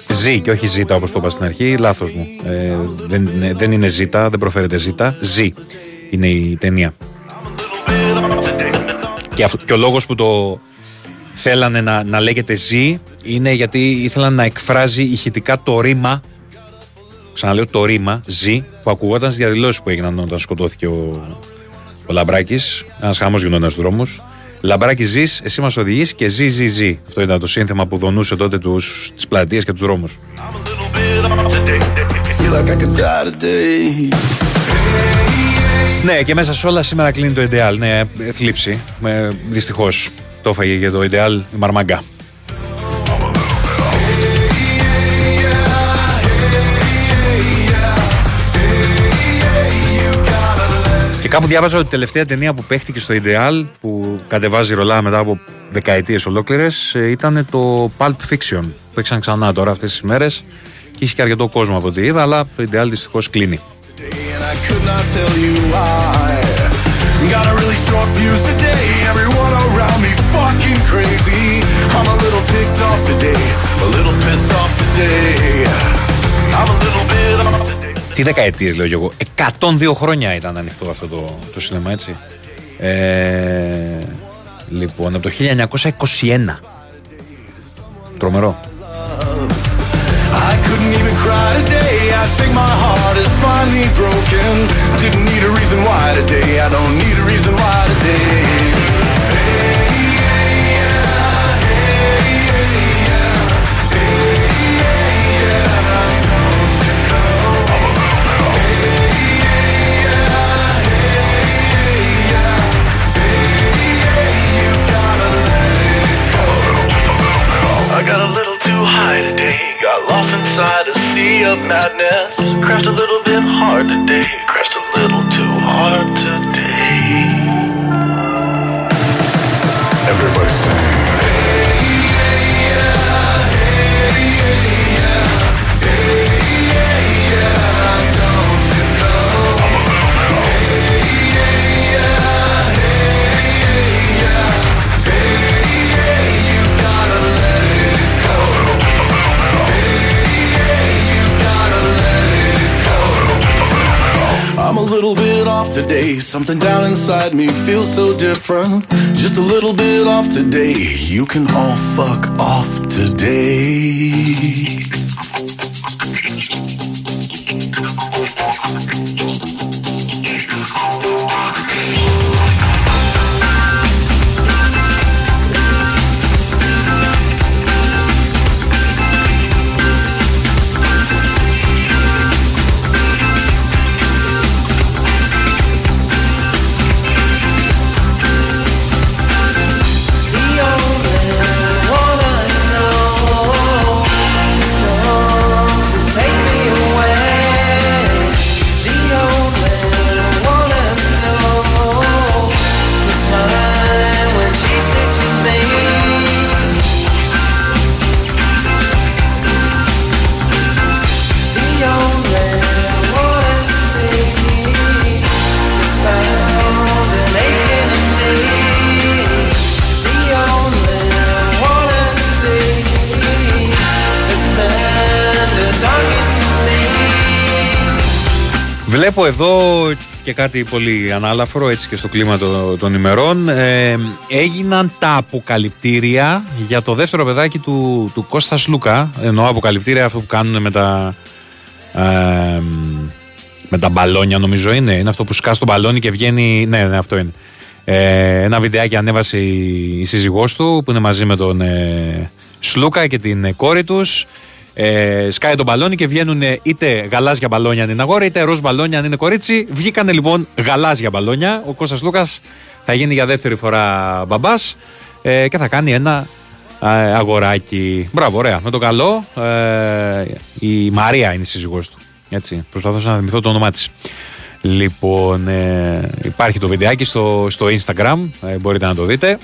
Ζή και όχι ζήτα όπως το είπα στην αρχή. Λάθος μου. Ε, δεν, δεν είναι ζήτα, δεν προφέρεται ζήτα. Ζή είναι η ταινία. Και, αυτό, και ο λόγος που το θέλανε να, να λέγεται ζή είναι γιατί ήθελαν να εκφράζει ηχητικά το ρήμα ξαναλέω το ρήμα ζή που ακουγόταν στις διαδηλώσεις που έγιναν όταν σκοτώθηκε ο, ο Λαμπράκης. Ένας χαμός γινόταν στους δρόμους. Λαμπράκη ζεις, εσύ μας οδηγείς και ζει, ζει, ζει. Αυτό ήταν το σύνθεμα που δονούσε τότε τις πλατείες και τους δρόμους. Ναι, και μέσα σε όλα σήμερα κλείνει το Ιντεάλ. Ναι, θλίψη. Δυστυχώς το έφαγε για το Ιντεάλ η Μαρμαγκά. Και κάπου διάβαζα ότι η τελευταία ταινία που παίχτηκε στο Ιντεάλ, που κατεβάζει ρολά μετά από δεκαετίες ολόκληρες, ε, ήταν το Pulp Fiction. Που Παίξαν ξανά τώρα αυτές τις μέρες και είχε και αρκετό κόσμο από ό,τι είδα, αλλά το Ιντεάλ δυστυχώς κλείνει. Τι δεκαετίες λέω εγώ. 102 χρόνια ήταν ανοιχτό αυτό το, το σινεμά, έτσι. Ε, λοιπόν, από το 1921. Τρομερό. I couldn't even cry today. I think my heart is finally broken. Didn't need a reason why today. I don't need a reason why today. Inside a sea of madness. Crashed a little bit hard today. Crashed a little too hard off today. Something down inside me feels so different. Just a little bit off today. You can all fuck off today. Βλέπω εδώ και κάτι πολύ ανάλαφρο έτσι και στο κλίμα των, των ημερών ε, έγιναν τα αποκαλυπτήρια για το δεύτερο παιδάκι του, του Κώστας Λούκα εννοώ αποκαλυπτήρια αυτό που κάνουν με τα ε, με τα μπαλόνια νομίζω είναι. Είναι αυτό που σκάς το μπαλόνι και βγαίνει ναι, ναι αυτό είναι. Ε, ένα βιντεάκι ανέβασε η, η σύζυγός του που είναι μαζί με τον ε, Σλούκα και την κόρη τους ε, σκάει το μπαλόνι και βγαίνουν είτε γαλάζια μπαλόνια αν είναι αγόρι, είτε ροζ μπαλόνια αν είναι κορίτσι. Βγήκανε λοιπόν γαλάζια μπαλόνια. Ο Κώστας Λούκας θα γίνει για δεύτερη φορά μπαμπάς ε, και θα κάνει ένα ε, αγοράκι. Μπράβο, ωραία. Με το καλό. Ε, η Μαρία είναι η σύζυγός του. Έτσι, προσπαθώ να θυμηθώ το όνομά της. Λοιπόν, ε, υπάρχει το βιντεάκι στο, στο Instagram, ε, μπορείτε να το δείτε.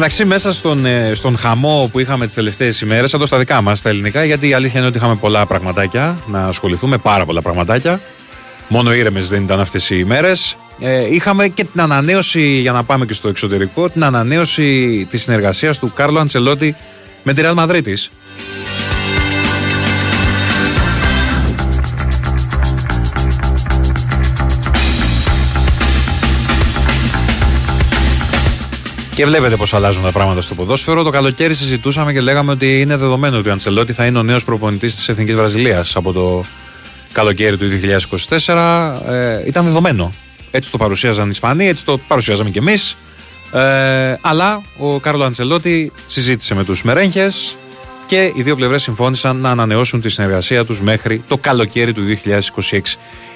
Μεταξύ, μέσα στον, ε, στον χαμό που είχαμε τις τελευταίες ημέρες, εδώ στα δικά μας, τα ελληνικά, γιατί η αλήθεια είναι ότι είχαμε πολλά πραγματάκια να ασχοληθούμε, πάρα πολλά πραγματάκια. Μόνο ήρεμες δεν ήταν αυτές οι ημέρες. Ε, είχαμε και την ανανέωση, για να πάμε και στο εξωτερικό, την ανανέωση της συνεργασίας του Κάρλο Αντσελότη με τη Real Madrid Και βλέπετε πώς αλλάζουν τα πράγματα στο ποδόσφαιρο. Το καλοκαίρι συζητούσαμε και λέγαμε ότι είναι δεδομένο ότι ο Αντσελότη θα είναι ο νέος προπονητής της Εθνικής Βραζιλίας από το καλοκαίρι του 2024. Ε, ήταν δεδομένο. Έτσι το παρουσίαζαν οι Ισπανοί, έτσι το παρουσιάζαμε κι εμείς. Ε, αλλά ο Κάρλο Αντσελότη συζήτησε με τους Μερέγχες και οι δύο πλευρές συμφώνησαν να ανανεώσουν τη συνεργασία τους μέχρι το καλοκαίρι του 2026.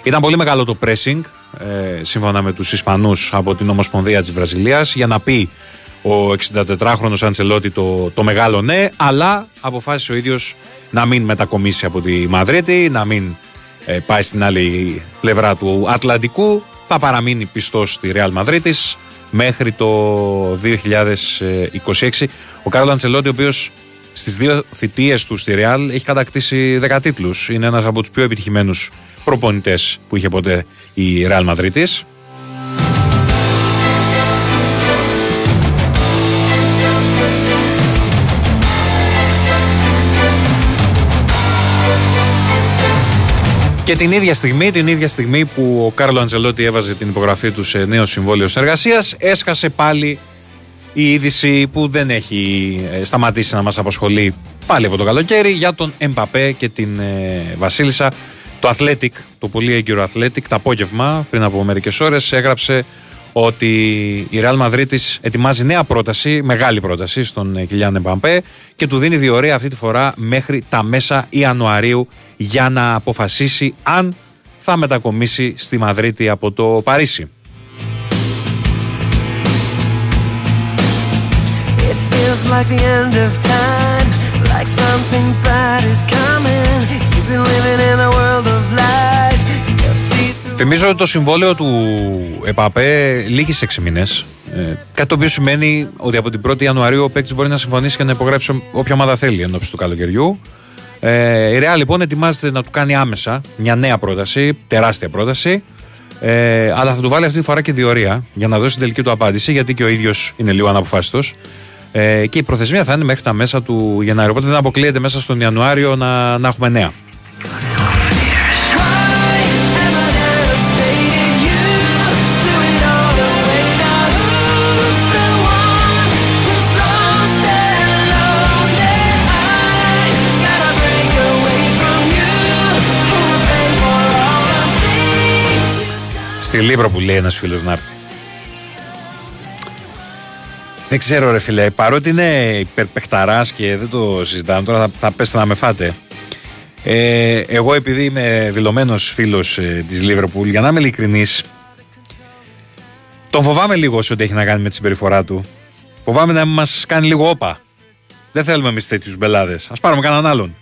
Ήταν πολύ μεγάλο το pressing, ε, σύμφωνα με τους Ισπανούς από την Ομοσπονδία της Βραζιλίας, για να πει ο 64χρονος Αντσελότη το, το μεγάλο ναι, αλλά αποφάσισε ο ίδιος να μην μετακομίσει από τη Μαδρίτη, να μην ε, πάει στην άλλη πλευρά του Ατλαντικού, θα παραμείνει πιστός στη Ρεάλ Μαδρίτης μέχρι το 2026. Ο Κάρλο Αντσελότη, ο οποίος στις δύο θητείες του στη Ρεάλ έχει κατακτήσει 10 τίτλους. Είναι ένας από τους πιο επιτυχημένους προπονητές που είχε ποτέ η Ρεάλ Μαδρίτης. Και την ίδια στιγμή, την ίδια στιγμή που ο Κάρλο Αντζελότη έβαζε την υπογραφή του σε νέο συμβόλαιο συνεργασίας, έσκασε πάλι η είδηση που δεν έχει ε, σταματήσει να μας απασχολεί πάλι από το καλοκαίρι για τον Εμπαπέ και την ε, Βασίλισσα. Το Athletic, το πολύ έγκυρο Athletic, το απόγευμα πριν από μερικές ώρες έγραψε ότι η Real Madrid ετοιμάζει νέα πρόταση, μεγάλη πρόταση στον Κιλιάν Εμπαμπέ και του δίνει διορία αυτή τη φορά μέχρι τα μέσα Ιανουαρίου για να αποφασίσει αν θα μετακομίσει στη Μαδρίτη από το Παρίσι. Θυμίζω ότι το συμβόλαιο του ΕΠΑΠΕ λύγει σε 6 μήνες. Ε, κάτι το οποίο σημαίνει ότι από την 1η Ιανουαρίου ο παίκτης μπορεί να συμφωνήσει και να υπογράψει όποια ομάδα θέλει ενώπιση του καλοκαιριού. Ε, η Ρεάλ λοιπόν ετοιμάζεται να του κάνει άμεσα μια νέα πρόταση, τεράστια πρόταση. Ε, αλλά θα του βάλει αυτή τη φορά και διορία για να δώσει την τελική του απάντηση, γιατί και ο ίδιος είναι λίγο αναποφάσιστος. Ε, και η προθεσμία θα είναι μέχρι τα μέσα του Γενάρη. Οπότε δεν αποκλείεται μέσα στον Ιανουάριο να, να έχουμε νέα. Λίβρο που λέει ένας φίλος να έρθει. Δεν ξέρω ρε φίλε, παρότι είναι υπερπεχταράς και δεν το συζητάμε, τώρα θα, θα πέστε να με φάτε. Ε, εγώ επειδή είμαι δηλωμένος φίλος ε, της Λίβερπουλ, για να είμαι ειλικρινής, τον φοβάμαι λίγο σε ό,τι έχει να κάνει με τη συμπεριφορά του. Φοβάμαι να μας κάνει λίγο όπα. Δεν θέλουμε εμείς τέτοιους μπελάδες. Α πάρουμε κανέναν άλλον.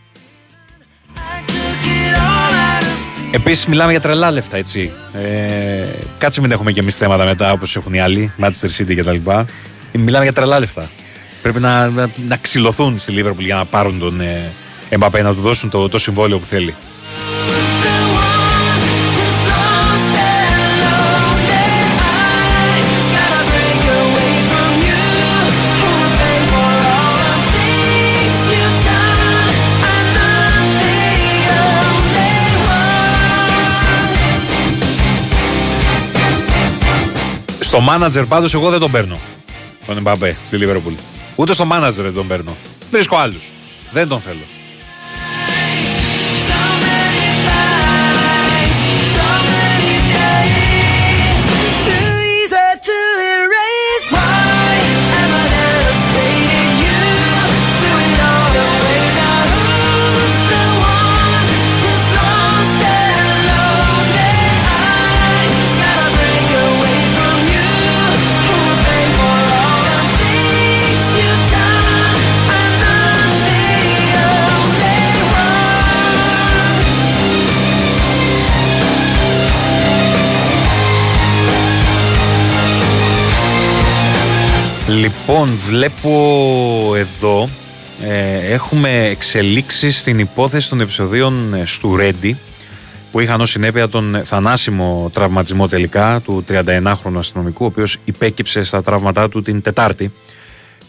Επίσης, μιλάμε για τρελά λεφτά, έτσι. Ε, κάτσε μην έχουμε και εμεί θέματα μετά όπως έχουν οι άλλοι, Manchester City κτλ. Μιλάμε για τρελά λεφτά. Πρέπει να, να, να ξυλωθούν στη Liverpool για να πάρουν τον ε, Mbappé, να του δώσουν το, το συμβόλαιο που θέλει. Στο μάνατζερ πάντως εγώ δεν τον παίρνω. Τον Εμπαπέ στη Λίβερπουλ. Ούτε στο μάνατζερ δεν τον παίρνω. Βρίσκω άλλους. Δεν τον θέλω. Λοιπόν, βλέπω εδώ ε, έχουμε εξελίξεις στην υπόθεση των επεισοδίων ε, του Ρέντι που είχαν ως συνέπεια τον θανάσιμο τραυματισμό τελικά του 31χρονου αστυνομικού ο οποίος υπέκυψε στα τραύματά του την Τετάρτη.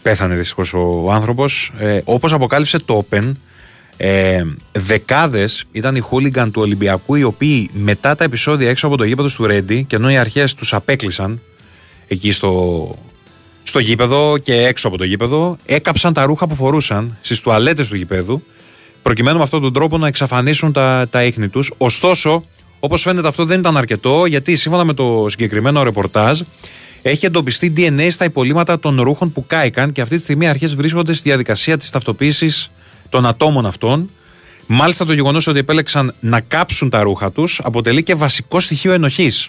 Πέθανε δυστυχώς ο άνθρωπος. Ε, όπως αποκάλυψε το Open ε, δεκάδες ήταν οι χούλιγκαν του Ολυμπιακού οι οποίοι μετά τα επεισόδια έξω από το γήπεδο του Ρέντι και ενώ οι αρχές τους απέκλεισαν εκεί στο στο γήπεδο και έξω από το γήπεδο, έκαψαν τα ρούχα που φορούσαν στις τουαλέτες του γήπεδου, προκειμένου με αυτόν τον τρόπο να εξαφανίσουν τα, τα ίχνη τους. Ωστόσο, όπως φαίνεται, αυτό δεν ήταν αρκετό, γιατί σύμφωνα με το συγκεκριμένο ρεπορτάζ, έχει εντοπιστεί DNA στα υπολείμματα των ρούχων που κάηκαν και αυτή τη στιγμή οι αρχές βρίσκονται στη διαδικασία της ταυτοποίησης των ατόμων αυτών. Μάλιστα, το γεγονός ότι επέλεξαν να κάψουν τα ρούχα τους αποτελεί και βασικό στοιχείο ενοχής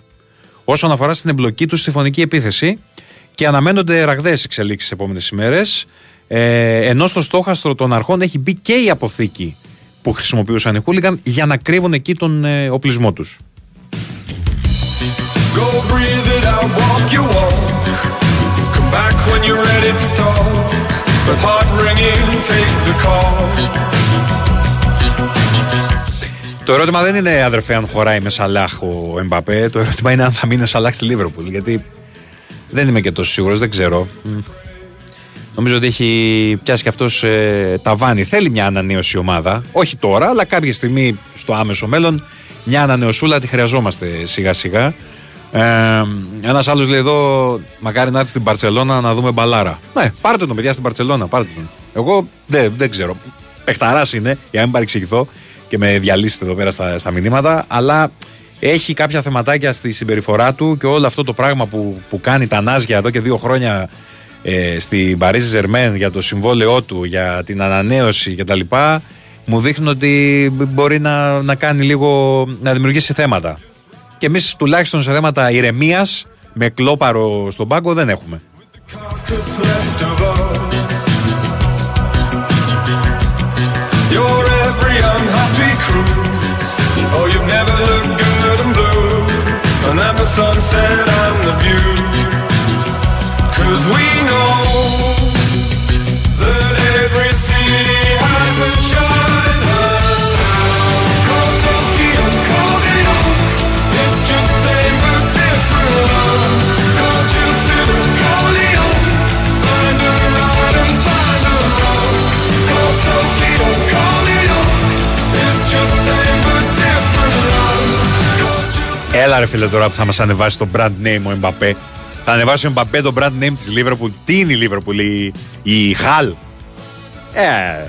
όσον αφορά στην εμπλοκή τους στη φωνική επίθεση και αναμένονται ραγδαίες εξελίξεις τι επόμενες ημέρες. Ε, ενώ στο στόχαστρο των αρχών έχει μπει και η αποθήκη που χρησιμοποιούσαν οι χούλιγκαν για να κρύβουν εκεί τον ε, οπλισμό τους. Το ερώτημα δεν είναι αδερφέ αν χωράει με Σαλάχ ο Εμπαπέ. Το ερώτημα είναι αν θα μείνει Σαλάχ στη Λίβερπουλ. Γιατί δεν είμαι και τόσο σίγουρος, δεν ξέρω. Νομίζω ότι έχει πιάσει και αυτός ε, τα βάνη. Θέλει μια ανανέωση η ομάδα. Όχι τώρα, αλλά κάποια στιγμή στο άμεσο μέλλον μια ανανεωσούλα τη χρειαζόμαστε σιγά σιγά. Ε, Ένας άλλος λέει εδώ, μακάρι να έρθει στην Παρσελώνα να δούμε μπαλάρα. Ναι, πάρτε τον παιδιά στην Παρσελώνα, πάρτε τον. Εγώ δεν, δεν ξέρω. Πεχταράς είναι, για να μην παρεξηγηθώ και με διαλύσετε εδώ πέρα στα, στα μηνύματα, αλλά έχει κάποια θεματάκια στη συμπεριφορά του και όλο αυτό το πράγμα που, που κάνει τα νάζια εδώ και δύο χρόνια ε, στην Παρίζη Ζερμέν για το συμβόλαιό του, για την ανανέωση κτλ. Μου δείχνουν ότι μπορεί να, να κάνει λίγο, να δημιουργήσει θέματα. Και εμείς τουλάχιστον σε θέματα ηρεμίας με κλόπαρο στον πάγκο δεν έχουμε. And then the sun Έλα ρε φίλε τώρα που θα μας ανεβάσει το brand name ο Εμπαπέ. Θα ανεβάσει ο Εμπαπέ το brand name της Liverpool. Τι είναι η Liverpool, η, η Hall. Ε,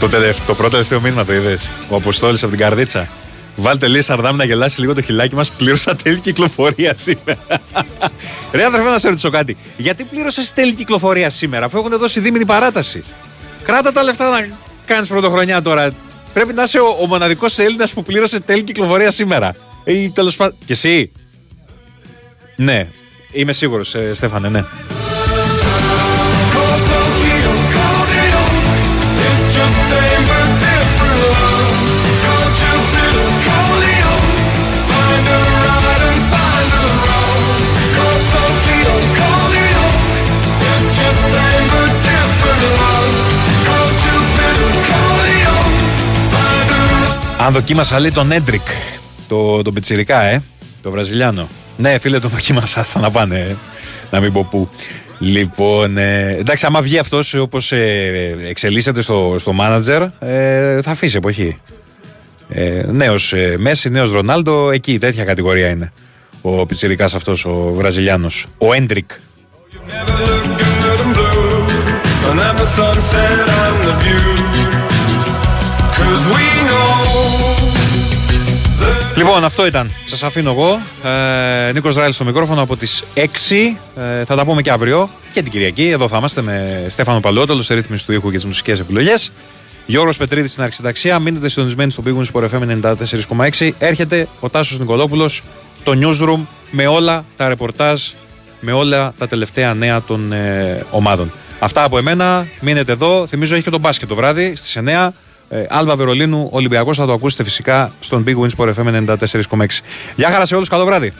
Το, τελευταίο, το πρώτο τελευταίο μήνυμα το είδες. Ο Αποστόλης από την Καρδίτσα. Βάλτε λίγο σαρδάμ να γελάσει λίγο το χιλάκι μας. Πλήρωσα τέλη κυκλοφορία σήμερα. *laughs* Ρε αδερφέ, να σε ρωτήσω κάτι. Γιατί πλήρωσες τέλη κυκλοφορία σήμερα, αφού έχουν δώσει δίμηνη παράταση; Κράτα τα λεφτά να κάνεις πρωτοχρονιά τώρα. Πρέπει να είσαι ο, ο μοναδικός Έλληνας που πλήρωσε τέλη κυκλοφορία σήμερα. Ή τέλος πάντων. Και εσύ; Ναι, είμαι σίγουρος, ε, Στέφανε, ναι. Αν δοκίμασα λέει τον Έντρικ, το, τον Πιτσιρικά, ε, το Βραζιλιάνο. Ναι, φίλε, τον δοκίμασα, στα να πάνε, ε, να μην πω πού. Λοιπόν, ε, εντάξει, άμα βγει αυτός όπως ε, εξελίσσεται στο, στο manager, ε, θα αφήσει εποχή. Ε, νέος ε, Μέση, νέος Ρονάλντο, εκεί τέτοια κατηγορία είναι. Ο πιτσιρικάς αυτός, ο Βραζιλιάνος. Ο Έντρικ. Λοιπόν, αυτό ήταν. Σας αφήνω εγώ. Ε, Νίκος Ράιλ στο μικρόφωνο από τις 6. Ε, θα τα πούμε και αύριο και την Κυριακή. Εδώ θα είμαστε με Στέφανο Παλαιότολο σε ρύθμιση του ήχου και τις μουσικές επιλογές. Γιώργος Πετρίδης στην αρχιταξία. Μείνετε συντονισμένοι στο Big Sport FM 94,6. Έρχεται ο Τάσος Νικολόπουλος, το newsroom με όλα τα ρεπορτάζ, με όλα τα τελευταία νέα των ε, ομάδων. Αυτά από εμένα. Μείνετε εδώ. Θυμίζω έχει και τον μπάσκετ το βράδυ στις 9. Ε, Άλβα Βερολίνου, Ολυμπιακός θα το ακούσετε φυσικά στον Big Wins Sport FM 94,6. Γεια χαρά σε όλους, καλό βράδυ.